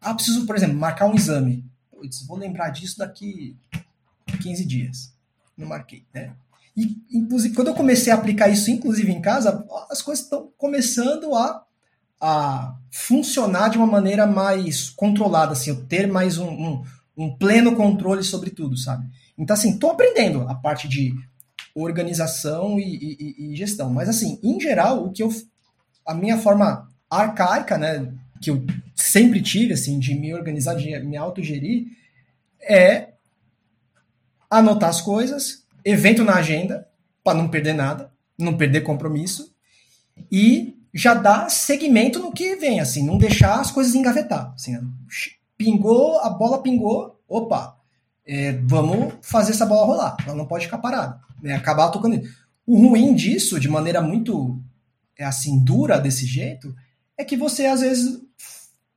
ah, preciso, por exemplo, marcar um exame. Putz, vou lembrar disso daqui 15 dias. Não marquei, né? E, inclusive, quando eu comecei a aplicar isso, inclusive em casa, as coisas estão começando a, a funcionar de uma maneira mais controlada, assim, eu ter mais um, um, um pleno controle sobre tudo, sabe? Então, assim, estou aprendendo a parte de organização e, e, e, gestão. Mas, assim, em geral, o que eu. A minha forma arcaica, né? Que eu sempre tive, assim, de me organizar, de me autogerir, é anotar as coisas, evento na agenda, para não perder nada, não perder compromisso, e já dar segmento no que vem, assim, não deixar as coisas engavetar. Assim, pingou, a bola pingou, opa, é, vamos fazer essa bola rolar. Ela não pode ficar parada. Né? Acabar tocando. O ruim disso, de maneira muito é assim dura desse jeito, é que você às vezes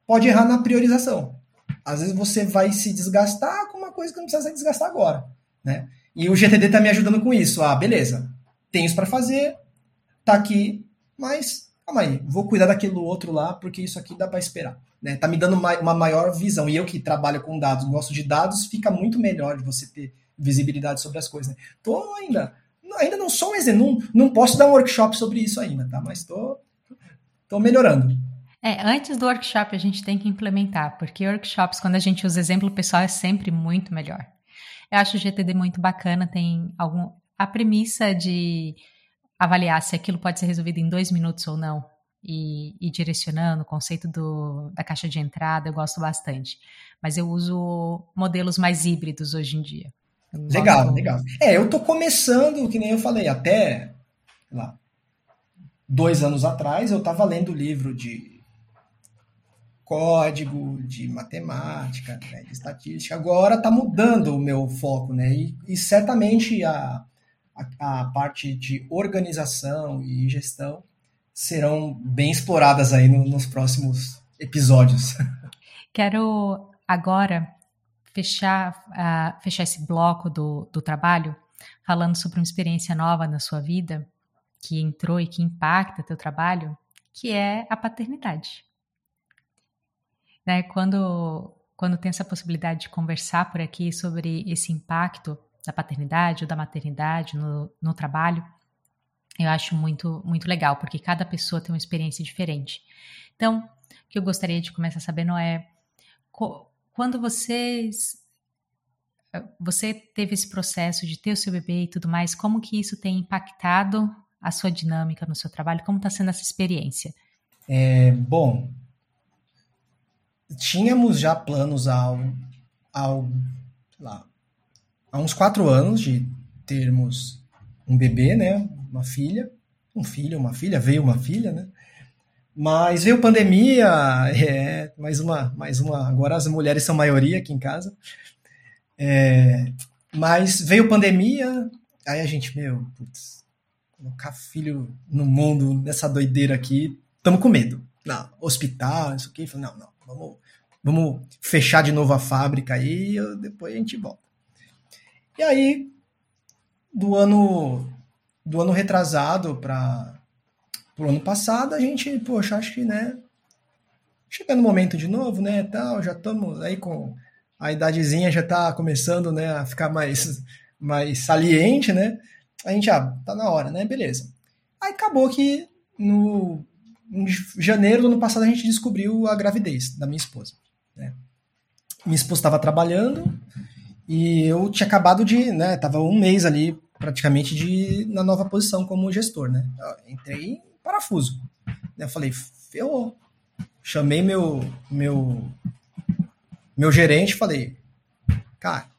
pode errar na priorização. Às vezes você vai se desgastar com uma coisa que não precisa se desgastar agora, né? E o GTD tá me ajudando com isso. Ah, beleza. Tem isso para fazer, tá aqui, mas calma aí, vou cuidar daquilo outro lá, porque isso aqui dá para esperar. Né? Tá me dando uma maior visão. E eu que trabalho com dados, gosto de dados, fica muito melhor de você ter visibilidade sobre as coisas. Né? Tô ainda, ainda não sou um exemplo, não, não posso dar um workshop sobre isso ainda, tá? Mas tô, tô melhorando. É, antes do workshop a gente tem que implementar, porque workshops, quando a gente usa exemplo pessoal, é sempre muito melhor. Eu acho o GTD muito bacana, tem algum. A premissa de avaliar se aquilo pode ser resolvido em dois minutos ou não e, e direcionando o conceito do, da caixa de entrada, eu gosto bastante. Mas eu uso modelos mais híbridos hoje em dia. Legal, gosto... legal. É, eu tô começando, que nem eu falei, até lá, dois anos atrás, eu estava lendo livro de código, de matemática, né, de estatística. Agora está mudando o meu foco, né? E, e certamente a, a, a, parte de organização e gestão serão bem exploradas aí no, nos próximos episódios. Quero agora fechar, uh, fechar esse bloco do, do trabalho falando sobre uma experiência nova na sua vida que entrou e que impacta teu trabalho, que é a paternidade. Né? Quando, quando tem essa possibilidade de conversar por aqui sobre esse impacto da paternidade ou da maternidade no, no trabalho, eu acho muito, muito legal, porque cada pessoa tem uma experiência diferente. Então, o que eu gostaria de começar sabendo é quando vocês você teve esse processo de ter o seu bebê e tudo mais, como que isso tem impactado a sua dinâmica no seu trabalho? Como está sendo essa experiência? É, bom, tínhamos já planos ao, ao lá, há uns quatro anos de termos um bebê, né? uma filha, um filho, uma filha, veio uma filha, né? Mas veio pandemia, é, mais uma, mais uma. Agora as mulheres são maioria aqui em casa. É, mas veio pandemia, aí a gente, meu, putz, colocar filho no mundo nessa doideira aqui, estamos com medo. Não, hospital, isso aqui, não, não, vamos, vamos fechar de novo a fábrica aí, depois a gente volta. E aí, do ano do ano retrasado para o ano passado, a gente, poxa, acho que, né, chegando o momento de novo, né, tal, já estamos aí com a idadezinha já está começando, né, a ficar mais mais saliente, né? A gente, ah, tá na hora, né? Beleza. Aí acabou que no em janeiro do ano passado a gente descobriu a gravidez da minha esposa, né? Minha esposa estava trabalhando e eu tinha acabado de, né, tava um mês ali praticamente de na nova posição como gestor, né? Eu entrei em parafuso. Eu falei, ferrou. Chamei meu meu meu gerente, falei, Cara,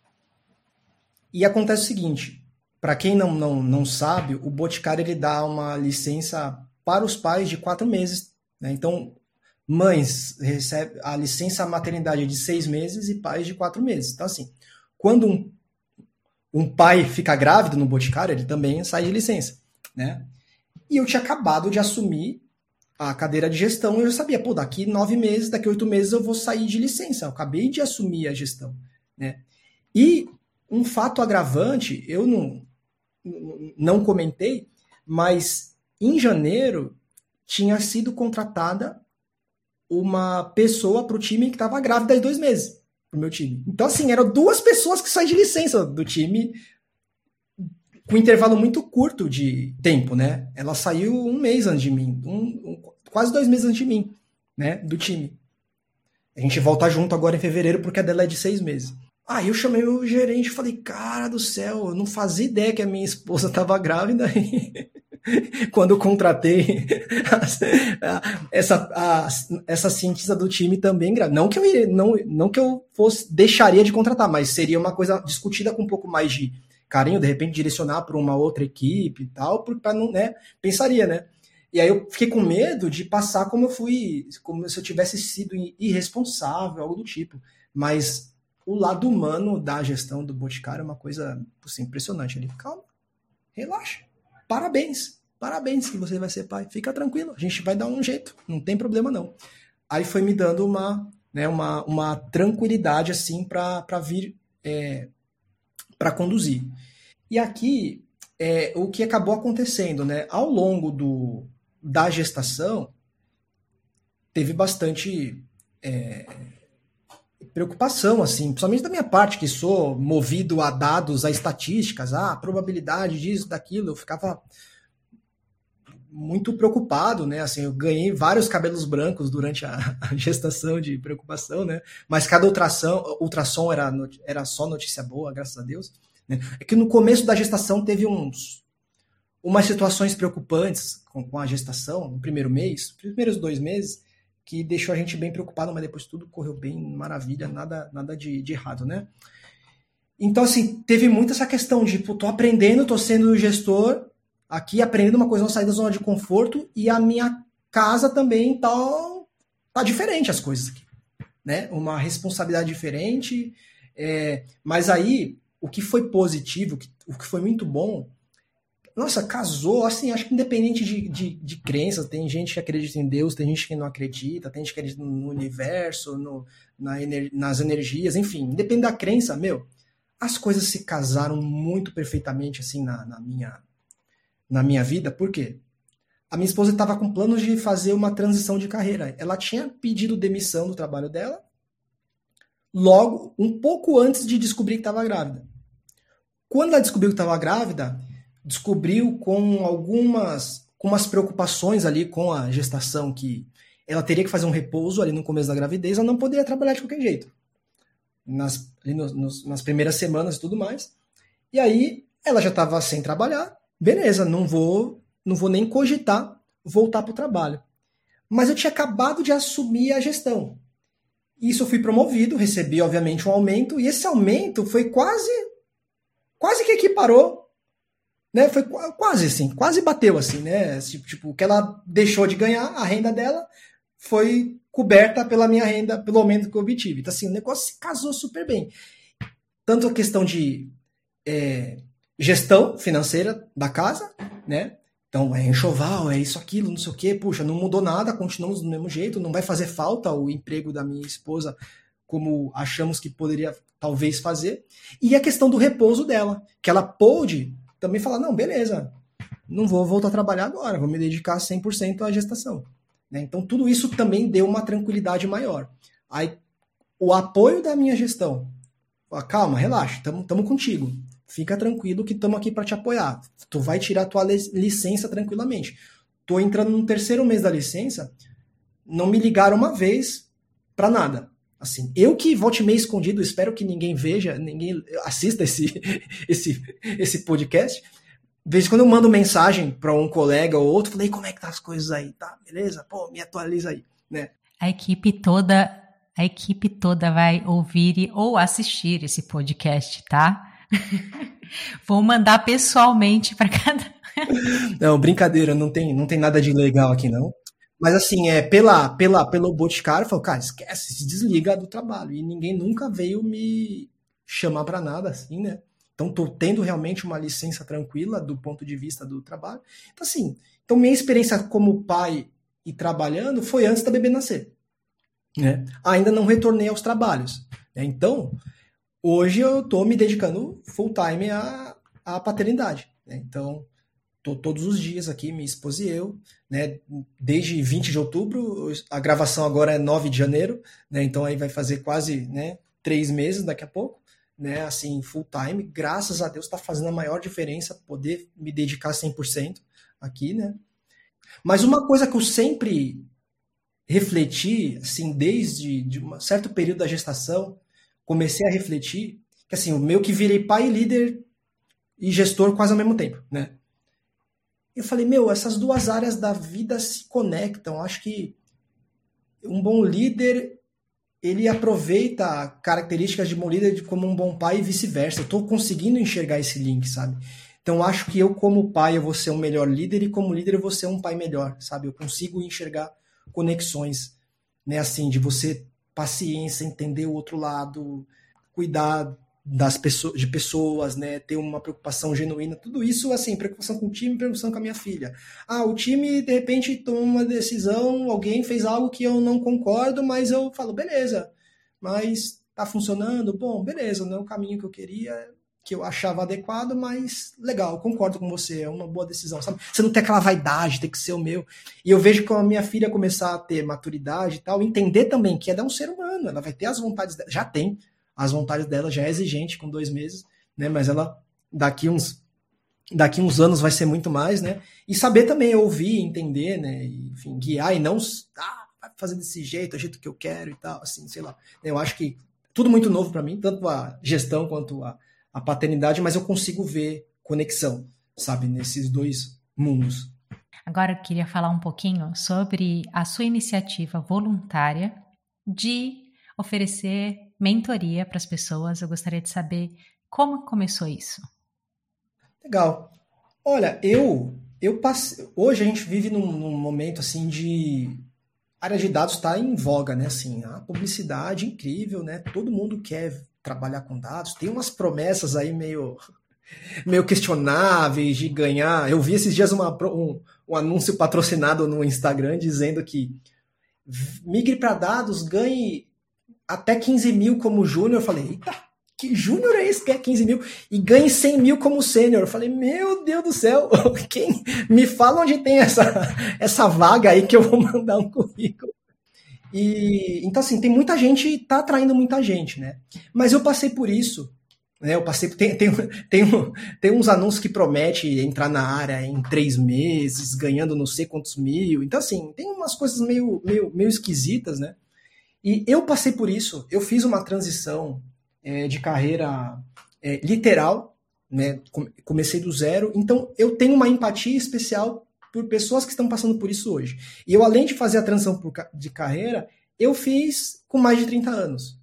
e acontece o seguinte, para quem não, não, não sabe, o Boticário ele dá uma licença para os pais de quatro meses. Né? Então, mães recebem a licença maternidade de seis meses e pais de quatro meses. Então, assim, quando um, um pai fica grávido no Boticário, ele também sai de licença. Né? E eu tinha acabado de assumir a cadeira de gestão, eu sabia, pô, daqui nove meses, daqui oito meses eu vou sair de licença. Eu acabei de assumir a gestão. Né? E um fato agravante, eu não, não comentei, mas em janeiro tinha sido contratada uma pessoa para o time que estava grávida de dois meses, pro meu time. Então, assim, eram duas pessoas que saem de licença do time com um intervalo muito curto de tempo, né? Ela saiu um mês antes de mim, um, um, quase dois meses antes de mim, né? Do time. A gente volta junto agora em fevereiro porque a dela é de seis meses. Aí eu chamei o gerente e falei, cara do céu, eu não fazia ideia que a minha esposa estava grávida. Quando contratei essa, a, essa cientista do time também. Não que eu não, não que eu fosse deixaria de contratar, mas seria uma coisa discutida com um pouco mais de carinho, de repente direcionar para uma outra equipe e tal, para não, né? Pensaria, né? E aí eu fiquei com medo de passar como eu fui, como se eu tivesse sido irresponsável, algo do tipo. Mas o lado humano da gestão do Boticário é uma coisa assim, impressionante. Ele, calma, relaxa, parabéns, parabéns que você vai ser pai, fica tranquilo, a gente vai dar um jeito, não tem problema não. Aí foi me dando uma, né, uma, uma tranquilidade assim para vir é, para conduzir. E aqui é, o que acabou acontecendo, né? Ao longo do, da gestação, teve bastante é, preocupação, assim, principalmente da minha parte, que sou movido a dados, a estatísticas, a probabilidade disso, daquilo, eu ficava muito preocupado, né? Assim, eu ganhei vários cabelos brancos durante a, a gestação de preocupação, né? Mas cada ultrassom, ultrassom era, era só notícia boa, graças a Deus. Né? É que no começo da gestação teve uns umas situações preocupantes com, com a gestação, no primeiro mês, primeiros dois meses, que deixou a gente bem preocupado, mas depois tudo correu bem, maravilha, nada, nada de, de errado, né? Então, assim, teve muito essa questão de, pô, tô aprendendo, tô sendo gestor aqui, aprendendo uma coisa, não sair da zona de conforto, e a minha casa também tá, tá diferente as coisas aqui, né? Uma responsabilidade diferente, é, mas aí, o que foi positivo, o que foi muito bom, nossa, casou, assim, acho que independente de, de, de crenças, tem gente que acredita em Deus, tem gente que não acredita, tem gente que acredita no universo, no, na ener, nas energias, enfim, independente da crença, meu, as coisas se casaram muito perfeitamente, assim, na, na minha, na minha vida, por quê? A minha esposa estava com planos de fazer uma transição de carreira. Ela tinha pedido demissão do trabalho dela, logo, um pouco antes de descobrir que estava grávida. Quando ela descobriu que estava grávida, descobriu com algumas com umas preocupações ali com a gestação que ela teria que fazer um repouso ali no começo da gravidez, ela não poderia trabalhar de qualquer jeito. Nas, no, nos, nas primeiras semanas e tudo mais. E aí ela já estava sem trabalhar, beleza, não vou, não vou nem cogitar voltar para o trabalho. Mas eu tinha acabado de assumir a gestão. Isso eu fui promovido, recebi obviamente um aumento, e esse aumento foi quase quase que equiparou né? Foi quase assim, quase bateu assim, né? Tipo, tipo, o que ela deixou de ganhar, a renda dela foi coberta pela minha renda, pelo aumento que eu obtive. Então, assim, o negócio se casou super bem. Tanto a questão de é, gestão financeira da casa, né? Então, é enxoval, é isso, aquilo, não sei o quê. Puxa, não mudou nada, continuamos do mesmo jeito, não vai fazer falta o emprego da minha esposa como achamos que poderia talvez fazer. E a questão do repouso dela, que ela pôde também falar, não, beleza, não vou voltar a trabalhar agora, vou me dedicar 100% à gestação. Né? Então, tudo isso também deu uma tranquilidade maior. Aí, o apoio da minha gestão, calma, relaxa, estamos contigo. Fica tranquilo que estamos aqui para te apoiar. Tu vai tirar tua licença tranquilamente. Tô entrando no terceiro mês da licença, não me ligaram uma vez para nada. Assim, eu que volte meio escondido, espero que ninguém veja, ninguém assista esse, esse, esse podcast. De vez em quando eu mando mensagem para um colega ou outro, falei, como é que tá as coisas aí? Tá, beleza? Pô, me atualiza aí, né? A equipe toda a equipe toda vai ouvir ou assistir esse podcast, tá? Vou mandar pessoalmente para cada. não, brincadeira, não tem, não tem nada de legal aqui não. Mas assim, é pela pela pelo Boticário, falou, cara, esquece, se desliga do trabalho. E ninguém nunca veio me chamar para nada assim, né? Então tô tendo realmente uma licença tranquila do ponto de vista do trabalho. Então assim, então minha experiência como pai e trabalhando foi antes da bebê nascer. Né? Ainda não retornei aos trabalhos. Né? Então, hoje eu estou me dedicando full time à, à paternidade. Né? Então, tô todos os dias aqui, minha esposa e eu, né? Desde 20 de outubro, a gravação agora é 9 de janeiro, né? Então aí vai fazer quase, né? Três meses daqui a pouco, né? Assim, full time. Graças a Deus está fazendo a maior diferença poder me dedicar 100% aqui, né? Mas uma coisa que eu sempre refleti, assim, desde de um certo período da gestação, comecei a refletir que, assim, o meu que virei pai, líder e gestor quase ao mesmo tempo, né? Eu falei, meu, essas duas áreas da vida se conectam. Acho que um bom líder, ele aproveita características de bom líder como um bom pai e vice-versa. Eu estou conseguindo enxergar esse link, sabe? Então acho que eu como pai eu vou ser um melhor líder e como líder eu vou ser um pai melhor, sabe? Eu consigo enxergar conexões, né? Assim, de você paciência, entender o outro lado, cuidar das pessoas, de pessoas, né? Ter uma preocupação genuína, tudo isso assim, preocupação com o time, preocupação com a minha filha. Ah, o time de repente toma uma decisão, alguém fez algo que eu não concordo, mas eu falo, beleza, mas tá funcionando, bom, beleza, não é o caminho que eu queria, que eu achava adequado, mas legal, concordo com você, é uma boa decisão, sabe? Você não tem aquela vaidade, tem que ser o meu. E eu vejo que a minha filha começar a ter maturidade e tal, entender também que ela é um ser humano, ela vai ter as vontades dela, já tem as vontades dela, já é exigente com dois meses, né? Mas ela daqui uns daqui uns anos vai ser muito mais, né? E saber também ouvir, entender, né? Enfim, guiar e não ah, fazer desse jeito, é o jeito que eu quero e tal, assim, sei lá. Eu acho que tudo muito novo para mim, tanto a gestão quanto a a paternidade, mas eu consigo ver conexão, sabe, nesses dois mundos. Agora eu queria falar um pouquinho sobre a sua iniciativa voluntária de oferecer mentoria para as pessoas. Eu gostaria de saber como começou isso. Legal. Olha, eu eu passei, hoje a gente vive num, num momento assim de a área de dados está em voga, né? Assim, a publicidade incrível, né? Todo mundo quer trabalhar com dados. Tem umas promessas aí meio, meio questionáveis de ganhar. Eu vi esses dias uma, um, um anúncio patrocinado no Instagram dizendo que migre para dados, ganhe até 15 mil como júnior. Eu falei, eita, que júnior é esse que é 15 mil? E ganhe 100 mil como sênior. Eu falei, meu Deus do céu, quem me fala onde tem essa, essa vaga aí que eu vou mandar um currículo. E então assim, tem muita gente, tá atraindo muita gente, né? Mas eu passei por isso, né? Eu passei tem, tem, tem, tem uns anúncios que promete entrar na área em três meses, ganhando não sei quantos mil. Então assim, tem umas coisas meio meio, meio esquisitas, né? E eu passei por isso. Eu fiz uma transição é, de carreira é, literal, né? Comecei do zero. Então eu tenho uma empatia especial por pessoas que estão passando por isso hoje. E eu, além de fazer a transição de carreira, eu fiz com mais de 30 anos.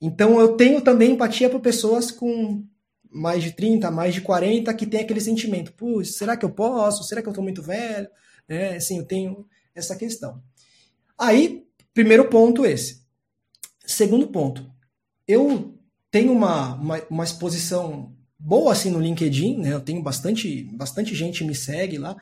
Então eu tenho também empatia por pessoas com mais de 30, mais de 40, que tem aquele sentimento, putz, será que eu posso? Será que eu estou muito velho? É, assim, eu tenho essa questão. Aí, primeiro ponto esse. Segundo ponto, eu tenho uma, uma, uma exposição boa assim no LinkedIn, né? Eu tenho bastante, bastante gente me segue lá.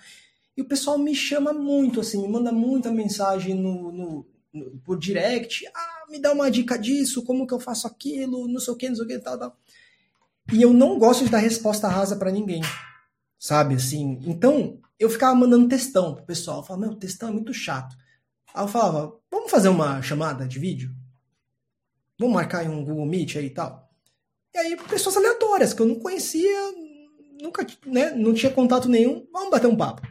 E o pessoal me chama muito, assim, me manda muita mensagem no, no, no, por direct. Ah, me dá uma dica disso, como que eu faço aquilo, não sei o que, não sei o que, tal, tal. E eu não gosto de dar resposta rasa para ninguém, sabe, assim. Então, eu ficava mandando textão pro pessoal. Eu falava, meu, textão é muito chato. Aí eu falava, vamos fazer uma chamada de vídeo? Vamos marcar em um Google Meet aí e tal? E aí, pessoas aleatórias que eu não conhecia, nunca, né, não tinha contato nenhum, vamos bater um papo.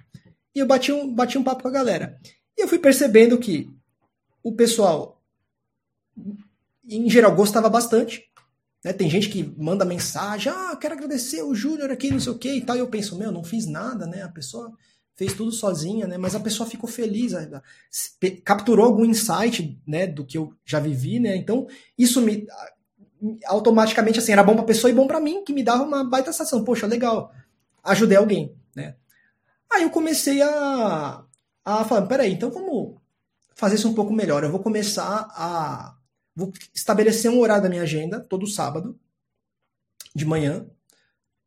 E eu bati um, bati um papo com a galera. E eu fui percebendo que o pessoal, em geral, gostava bastante. Né? Tem gente que manda mensagem, ah, quero agradecer o Júnior aqui, não sei o que e tal. E eu penso, meu, não fiz nada, né? A pessoa fez tudo sozinha, né? Mas a pessoa ficou feliz, capturou algum insight, né, do que eu já vivi, né? Então, isso me automaticamente assim era bom para a pessoa e bom para mim, que me dava uma baita sensação, poxa, legal, ajudei alguém, né? Aí eu comecei a a falar, peraí, então vamos fazer isso um pouco melhor. Eu vou começar a vou estabelecer um horário da minha agenda todo sábado de manhã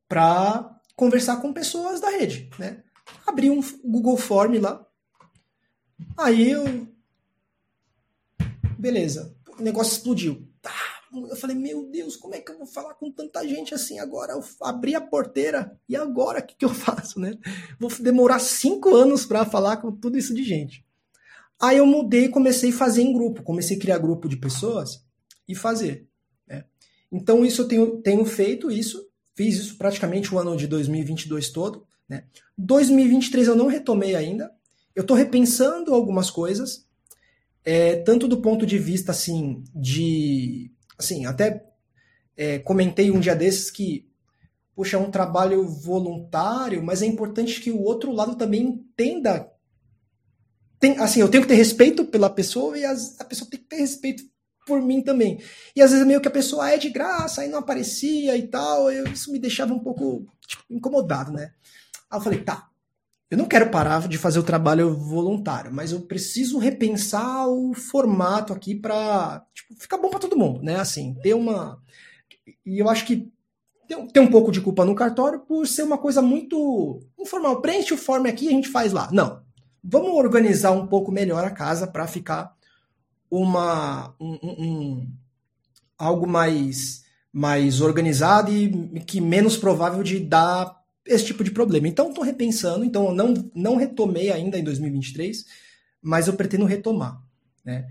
para conversar com pessoas da rede, né? Abri um Google Form lá. Aí eu beleza, o negócio explodiu. Tá, eu falei, meu Deus, como é que eu vou falar com tanta gente assim agora? Eu abri a porteira e agora o que, que eu faço, né? Vou demorar cinco anos para falar com tudo isso de gente. Aí eu mudei e comecei a fazer em grupo, comecei a criar grupo de pessoas e fazer. Né? Então isso eu tenho, tenho feito isso, fiz isso praticamente o ano de 2022 todo. Né? 2023 eu não retomei ainda, eu estou repensando algumas coisas, é, tanto do ponto de vista assim de assim, até é, comentei um dia desses que, puxa, é um trabalho voluntário, mas é importante que o outro lado também entenda. Tem, assim, eu tenho que ter respeito pela pessoa e as, a pessoa tem que ter respeito por mim também. E às vezes meio que a pessoa é de graça, aí não aparecia e tal, eu, isso me deixava um pouco tipo, incomodado, né? Aí eu falei, tá, eu não quero parar de fazer o trabalho voluntário, mas eu preciso repensar o formato aqui para tipo, ficar bom para todo mundo, né? Assim, ter uma. E eu acho que tem, um pouco de culpa no cartório por ser uma coisa muito informal. Preenche o form aqui e a gente faz lá. Não. Vamos organizar um pouco melhor a casa para ficar uma um, um, algo mais mais organizado e que menos provável de dar esse tipo de problema. Então, estou repensando. Então, eu não, não retomei ainda em 2023, mas eu pretendo retomar. Né?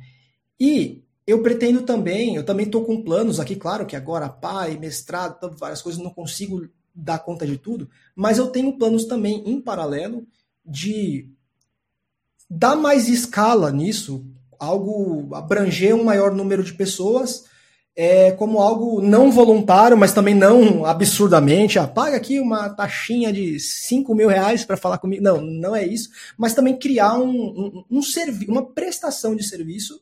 E eu pretendo também, eu também estou com planos aqui, claro que agora pai, mestrado, várias coisas, não consigo dar conta de tudo, mas eu tenho planos também em paralelo de dar mais escala nisso, algo abranger um maior número de pessoas é, como algo não voluntário, mas também não absurdamente. Ah, paga aqui uma taxinha de 5 mil reais para falar comigo. Não, não é isso. Mas também criar um, um, um serviço, uma prestação de serviço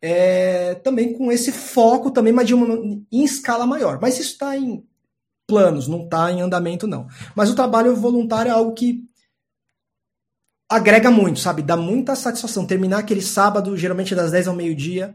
é, também com esse foco também, mas de uma, em escala maior. Mas isso está em planos, não está em andamento, não. Mas o trabalho voluntário é algo que agrega muito, sabe? Dá muita satisfação. Terminar aquele sábado, geralmente das 10 ao meio-dia,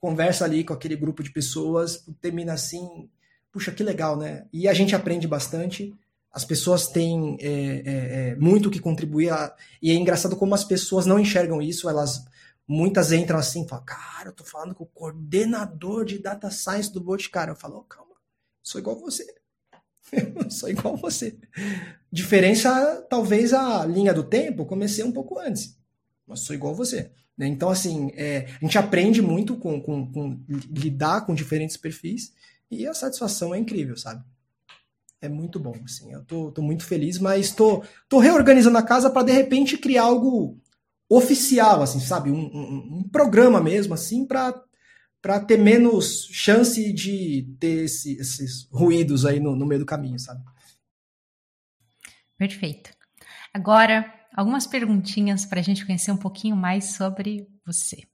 conversa ali com aquele grupo de pessoas, termina assim, puxa, que legal, né? E a gente aprende bastante, as pessoas têm é, é, é, muito que contribuir, a, e é engraçado como as pessoas não enxergam isso, elas muitas entram assim falam, cara, eu tô falando com o coordenador de data science do Boticário. Eu falo, oh, calma, sou igual você. sou igual você. Diferença, talvez a linha do tempo, comecei um pouco antes, mas sou igual você. Né? Então, assim, é, a gente aprende muito com, com, com, lidar com diferentes perfis e a satisfação é incrível, sabe? É muito bom, assim. Eu tô, tô muito feliz, mas tô, tô reorganizando a casa para de repente criar algo oficial, assim, sabe? Um, um, um programa mesmo, assim, para para ter menos chance de ter esse, esses ruídos aí no, no meio do caminho, sabe? Perfeito. Agora, algumas perguntinhas para a gente conhecer um pouquinho mais sobre você.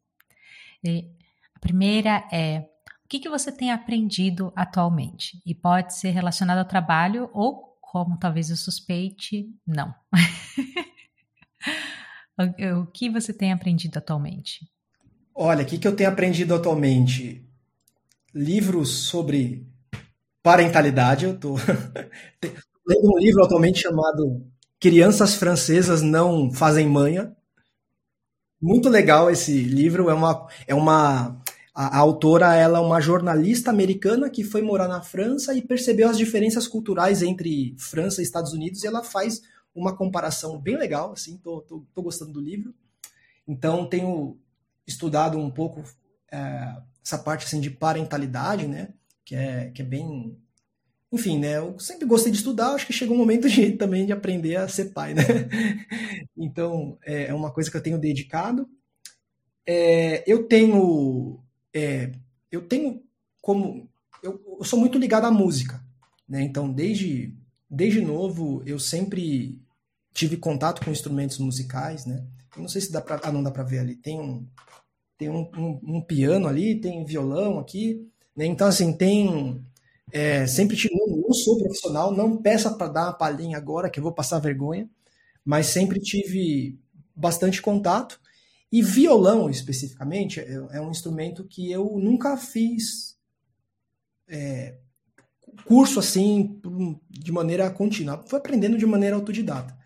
E a primeira é: o que, que você tem aprendido atualmente? E pode ser relacionado ao trabalho ou, como talvez eu suspeite, não. o que você tem aprendido atualmente? Olha, o que, que eu tenho aprendido atualmente? Livros sobre parentalidade. Eu tô lendo um livro atualmente chamado Crianças Francesas Não Fazem Manha. Muito legal esse livro. É uma, é uma a, a, autora ela é uma jornalista americana que foi morar na França e percebeu as diferenças culturais entre França e Estados Unidos e ela faz uma comparação bem legal, assim, tô, tô, tô gostando do livro. Então tenho estudado um pouco é, essa parte assim de parentalidade, né, que é, que é bem enfim, né? Eu sempre gostei de estudar, acho que chegou o momento de, também de aprender a ser pai, né? Então, é, é uma coisa que eu tenho dedicado. É, eu tenho. É, eu tenho como. Eu, eu, sou muito ligado à música, né? Então, desde, desde novo, eu sempre tive contato com instrumentos musicais, né? Eu não sei se dá para, ah, não dá para ver ali. Tem um, tem um, um, um, piano ali, tem violão aqui, né? Então assim tem é, sempre tive, não, não sou profissional, não peça para dar uma palhinha agora que eu vou passar vergonha, mas sempre tive bastante contato. E violão, especificamente, é, é um instrumento que eu nunca fiz é, curso assim de maneira contínua. Fui aprendendo de maneira autodidata.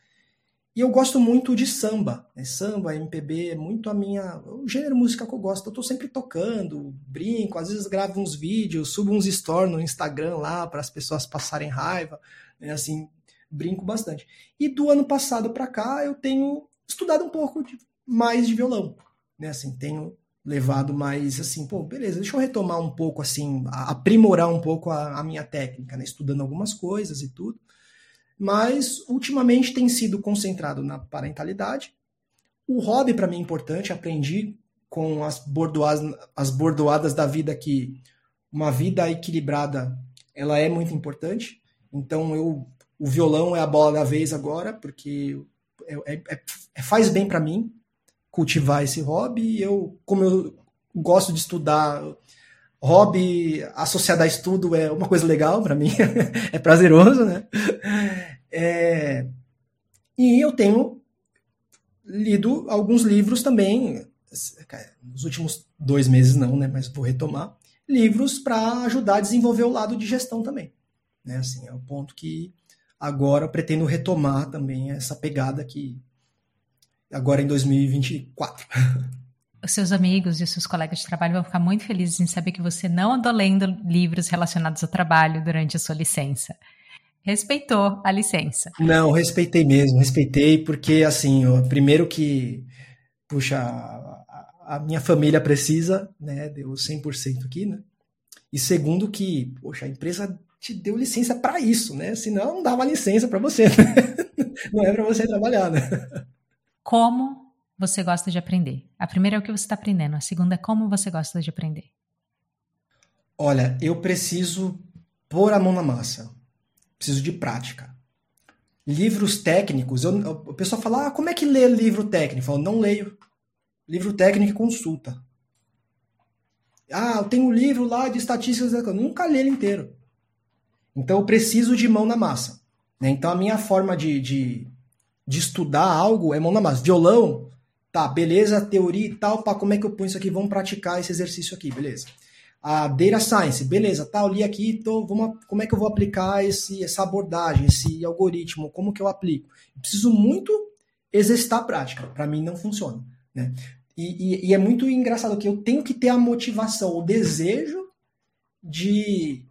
E eu gosto muito de samba. Né? Samba, MPB, é muito a minha. o gênero musical que eu gosto. Eu tô sempre tocando, brinco, às vezes gravo uns vídeos, subo uns stories no Instagram lá para as pessoas passarem raiva. Né? Assim, brinco bastante. E do ano passado para cá eu tenho estudado um pouco de, mais de violão. Né? Assim, tenho levado mais assim, pô, beleza, deixa eu retomar um pouco, assim, aprimorar um pouco a, a minha técnica, né? Estudando algumas coisas e tudo mas ultimamente tem sido concentrado na parentalidade. O hobby para mim é importante, aprendi com as bordoadas, as bordoadas da vida que uma vida equilibrada ela é muito importante. Então eu o violão é a bola da vez agora, porque é, é, é, faz bem para mim cultivar esse hobby. Eu, como eu gosto de estudar, hobby associado a estudo é uma coisa legal para mim, é prazeroso, né? É, e eu tenho lido alguns livros também, nos últimos dois meses não, né? Mas vou retomar livros para ajudar a desenvolver o lado de gestão também, né? Assim é o ponto que agora pretendo retomar também essa pegada que agora em 2024. os seus amigos e os seus colegas de trabalho vão ficar muito felizes em saber que você não andou lendo livros relacionados ao trabalho durante a sua licença. Respeitou a licença. Não, respeitei mesmo, respeitei, porque assim, primeiro que, puxa, a, a minha família precisa, né, deu 100% aqui, né? E segundo que, poxa, a empresa te deu licença para isso, né? Senão não dava licença para você, né? não é para você trabalhar, né? Como você gosta de aprender? A primeira é o que você está aprendendo, a segunda é como você gosta de aprender. Olha, eu preciso pôr a mão na massa. Preciso de prática. Livros técnicos, eu, o pessoal fala, ah, como é que lê livro técnico? Eu falo, não leio. Livro técnico consulta. Ah, eu tenho um livro lá de estatísticas, eu nunca li ele inteiro. Então eu preciso de mão na massa. Né? Então a minha forma de, de, de estudar algo é mão na massa. Violão, Tá, beleza, teoria e tal, pá, como é que eu ponho isso aqui? Vamos praticar esse exercício aqui, beleza. A Data Science, beleza, tá, eu li aqui, tô, vamos, como é que eu vou aplicar esse, essa abordagem, esse algoritmo, como que eu aplico? Eu preciso muito exercitar a prática, para mim não funciona, né? E, e, e é muito engraçado que eu tenho que ter a motivação, o desejo de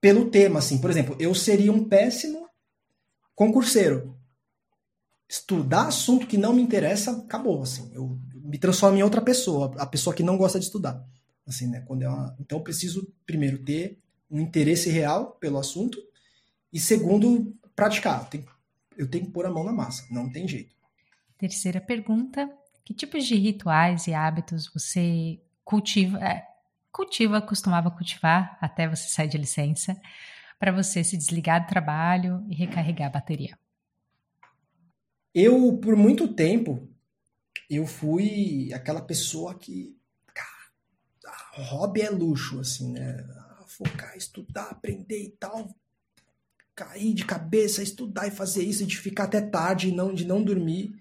pelo tema, assim, por exemplo, eu seria um péssimo concurseiro, estudar assunto que não me interessa, acabou, assim. Eu me transformo em outra pessoa, a pessoa que não gosta de estudar. Assim, né? Quando é uma... Então eu preciso, primeiro, ter um interesse real pelo assunto e, segundo, praticar. Eu tenho, eu tenho que pôr a mão na massa, não tem jeito. Terceira pergunta: que tipos de rituais e hábitos você cultiva, é, cultiva, costumava cultivar até você sair de licença, para você se desligar do trabalho e recarregar a bateria? Eu, por muito tempo, eu fui aquela pessoa que. Hobby é luxo, assim, né? Focar, estudar, aprender e tal. Cair de cabeça, estudar e fazer isso, de ficar até tarde, não, de não dormir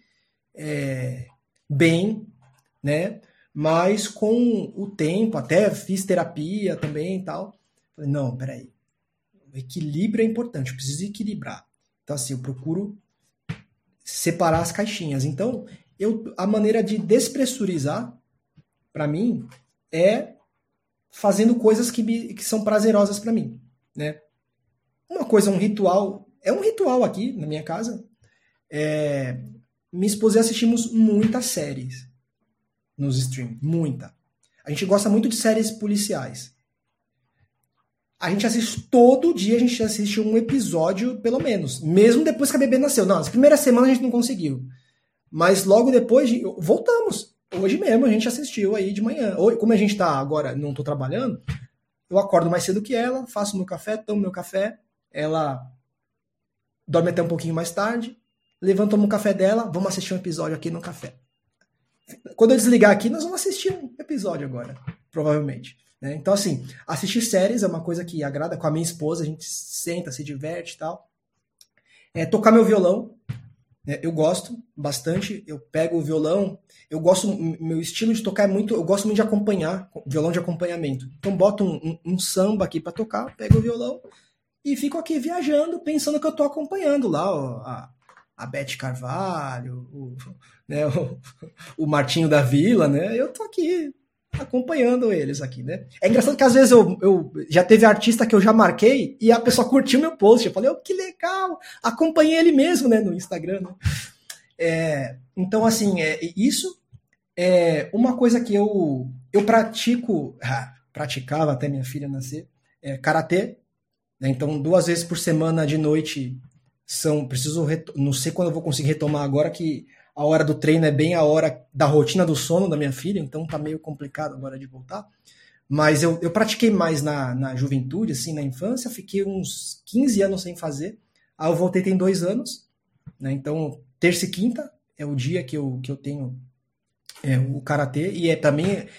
é, bem, né? Mas com o tempo, até fiz terapia também e tal. Falei, não, peraí. O equilíbrio é importante, eu preciso equilibrar. Então, assim, eu procuro separar as caixinhas. Então, eu, a maneira de despressurizar, para mim, é fazendo coisas que, me, que são prazerosas para mim, né? Uma coisa, um ritual, é um ritual aqui na minha casa. É, minha esposa e assistimos muitas séries nos streams, muita. A gente gosta muito de séries policiais a gente assiste todo dia, a gente assiste um episódio, pelo menos. Mesmo depois que a bebê nasceu. Não, as primeiras semanas a gente não conseguiu. Mas logo depois, voltamos. Hoje mesmo a gente assistiu aí de manhã. Como a gente tá agora, não tô trabalhando, eu acordo mais cedo que ela, faço meu café, tomo meu café, ela dorme até um pouquinho mais tarde, levanto, tomo um café dela, vamos assistir um episódio aqui no café. Quando eu desligar aqui, nós vamos assistir um episódio agora, provavelmente. Né? Então, assim, assistir séries é uma coisa que agrada com a minha esposa, a gente senta, se diverte e tal. É, tocar meu violão? Eu gosto bastante, eu pego o violão, eu gosto, meu estilo de tocar é muito, eu gosto muito de acompanhar, violão de acompanhamento. Então, boto um, um, um samba aqui para tocar, pego o violão e fico aqui viajando, pensando que eu tô acompanhando lá ó, a, a Beth Carvalho, o, né, o, o Martinho da Vila, né? Eu tô aqui acompanhando eles aqui, né? É engraçado que às vezes eu, eu já teve artista que eu já marquei e a pessoa curtiu meu post. Eu falei, oh, que legal! Acompanhei ele mesmo, né, no Instagram. Né? É, então, assim, é, isso é uma coisa que eu, eu pratico, ah, praticava até minha filha nascer, é karatê. Né? Então, duas vezes por semana de noite são. Preciso. Não sei quando eu vou conseguir retomar agora que a hora do treino é bem a hora da rotina do sono da minha filha, então tá meio complicado agora de voltar. Mas eu, eu pratiquei mais na, na juventude, assim, na infância, fiquei uns 15 anos sem fazer. Aí eu voltei tem dois anos, né? Então, terça e quinta é o dia que eu, que eu tenho é, o karatê, e é também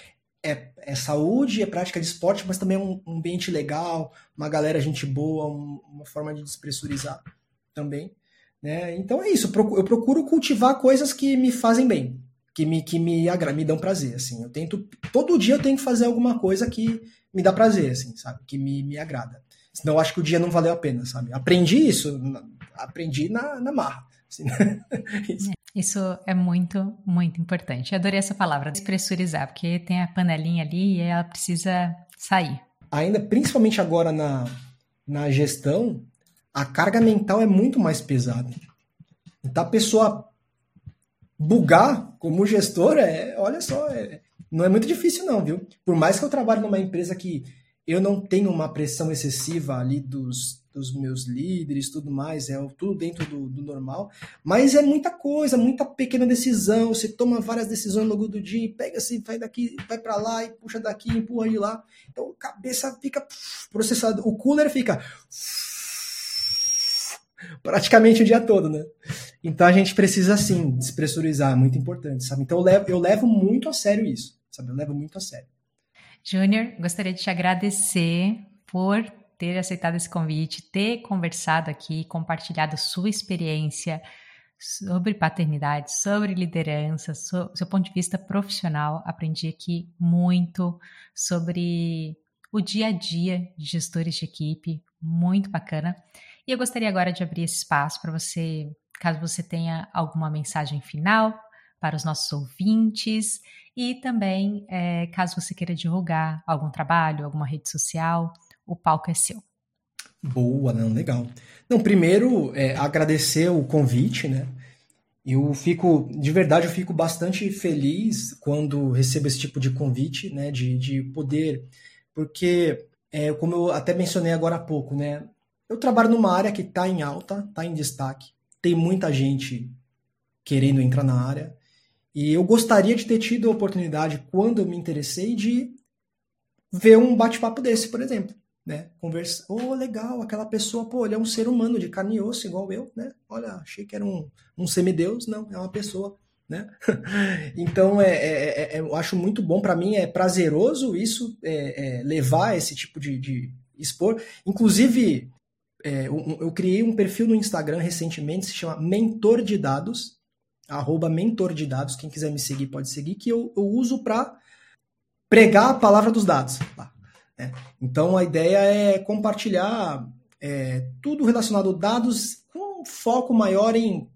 é, é saúde, é prática de esporte, mas também é um, um ambiente legal, uma galera gente boa, um, uma forma de despressurizar também. Né? Então é isso, eu procuro cultivar coisas que me fazem bem, que me, que me, agra me dão prazer. Assim. Eu tento, todo dia eu tenho que fazer alguma coisa que me dá prazer, assim, sabe? Que me, me agrada. Senão eu acho que o dia não valeu a pena, sabe? Aprendi isso, aprendi na, na marra. Assim, né? isso. isso. é muito, muito importante. Eu adorei essa palavra, despressurizar, porque tem a panelinha ali e ela precisa sair. Ainda, principalmente agora na, na gestão, a carga mental é muito mais pesada. Então a pessoa bugar como gestor é, olha só, é, não é muito difícil não, viu? Por mais que eu trabalhe numa empresa que eu não tenho uma pressão excessiva ali dos, dos meus líderes, tudo mais, é tudo dentro do, do, normal, mas é muita coisa, muita pequena decisão, você toma várias decisões logo do dia, pega assim, vai daqui, vai para lá e puxa daqui, empurra de lá, então a cabeça fica processada, o cooler fica praticamente o dia todo, né? Então a gente precisa, assim, despressurizar, é muito importante, sabe? Então eu levo, eu levo muito a sério isso, sabe? Eu levo muito a sério. Júnior, gostaria de te agradecer por ter aceitado esse convite, ter conversado aqui, compartilhado sua experiência sobre paternidade, sobre liderança, so, seu ponto de vista profissional. Aprendi aqui muito sobre o dia a dia de gestores de equipe, muito bacana. E eu gostaria agora de abrir esse espaço para você, caso você tenha alguma mensagem final para os nossos ouvintes e também é, caso você queira divulgar algum trabalho, alguma rede social, o palco é seu. Boa, não, legal. Não, primeiro, é, agradecer o convite, né? Eu fico, de verdade, eu fico bastante feliz quando recebo esse tipo de convite, né? De, de poder, porque, é, como eu até mencionei agora há pouco, né? Eu trabalho numa área que está em alta, está em destaque, tem muita gente querendo entrar na área, e eu gostaria de ter tido a oportunidade, quando eu me interessei, de ver um bate-papo desse, por exemplo. Né? Conversa, oh, legal, aquela pessoa, pô, ele é um ser humano de carne e osso, igual eu, né? Olha, achei que era um, um semideus, não, é uma pessoa, né? então, é, é, é, eu acho muito bom, para mim é prazeroso isso, é, é, levar esse tipo de, de expor. Inclusive, é, eu, eu, criei um perfil no Instagram recentemente, se chama Mentor de Dados, arroba Mentor de Dados, quem quiser me seguir pode seguir, que eu, eu uso para pregar a palavra dos dados. Né? Então a ideia é compartilhar é, tudo relacionado a dados com um foco maior em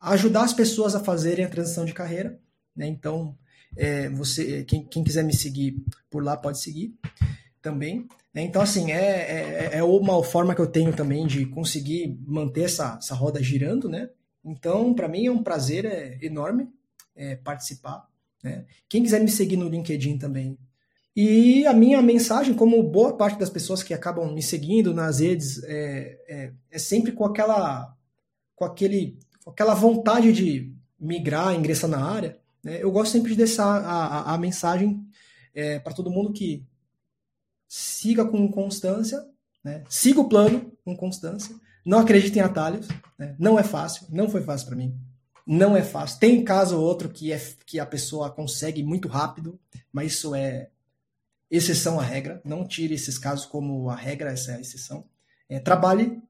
ajudar as pessoas a fazerem a transição de carreira. Né? Então, é, você, quem, quem quiser me seguir por lá pode seguir também. Né? Então, assim, é, é, é, uma forma que eu tenho também de conseguir manter essa, essa roda girando, né? Então, para mim é um prazer é, enorme é, participar. Né? Quem quiser me seguir no LinkedIn também. E a minha mensagem, como boa parte das pessoas que acabam me seguindo nas redes, é, é, é sempre com aquela, com aquele, com aquela vontade de migrar, ingressar na área. Né? Eu gosto sempre de deixar a, a, a mensagem é, para todo mundo que siga com constância, né? siga o plano com constância, Não acredite em atalhos. Né? Não é fácil. Não foi fácil para mim. Não é fácil. Tem caso ou outro que, é, que a pessoa consegue muito rápido, mas isso é exceção à regra. Não tire esses casos como a regra, essa é a exceção. É, trabalhe,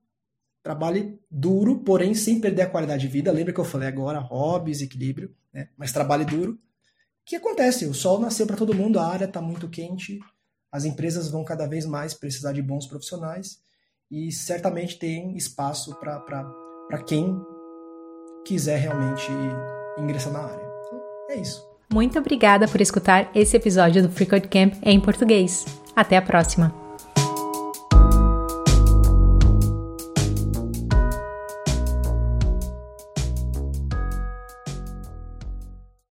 trabalhe duro, porém sem perder a qualidade de vida. Lembra que eu falei agora, hobbies, equilíbrio, né? mas trabalhe duro. O que acontece? O sol nasceu para todo mundo, a área está muito quente, as empresas vão cada vez mais precisar de bons profissionais e certamente tem espaço para quem quiser realmente ingressar na área. Então, é isso. Muito obrigada por escutar esse episódio do Freecode Camp em português. Até a próxima!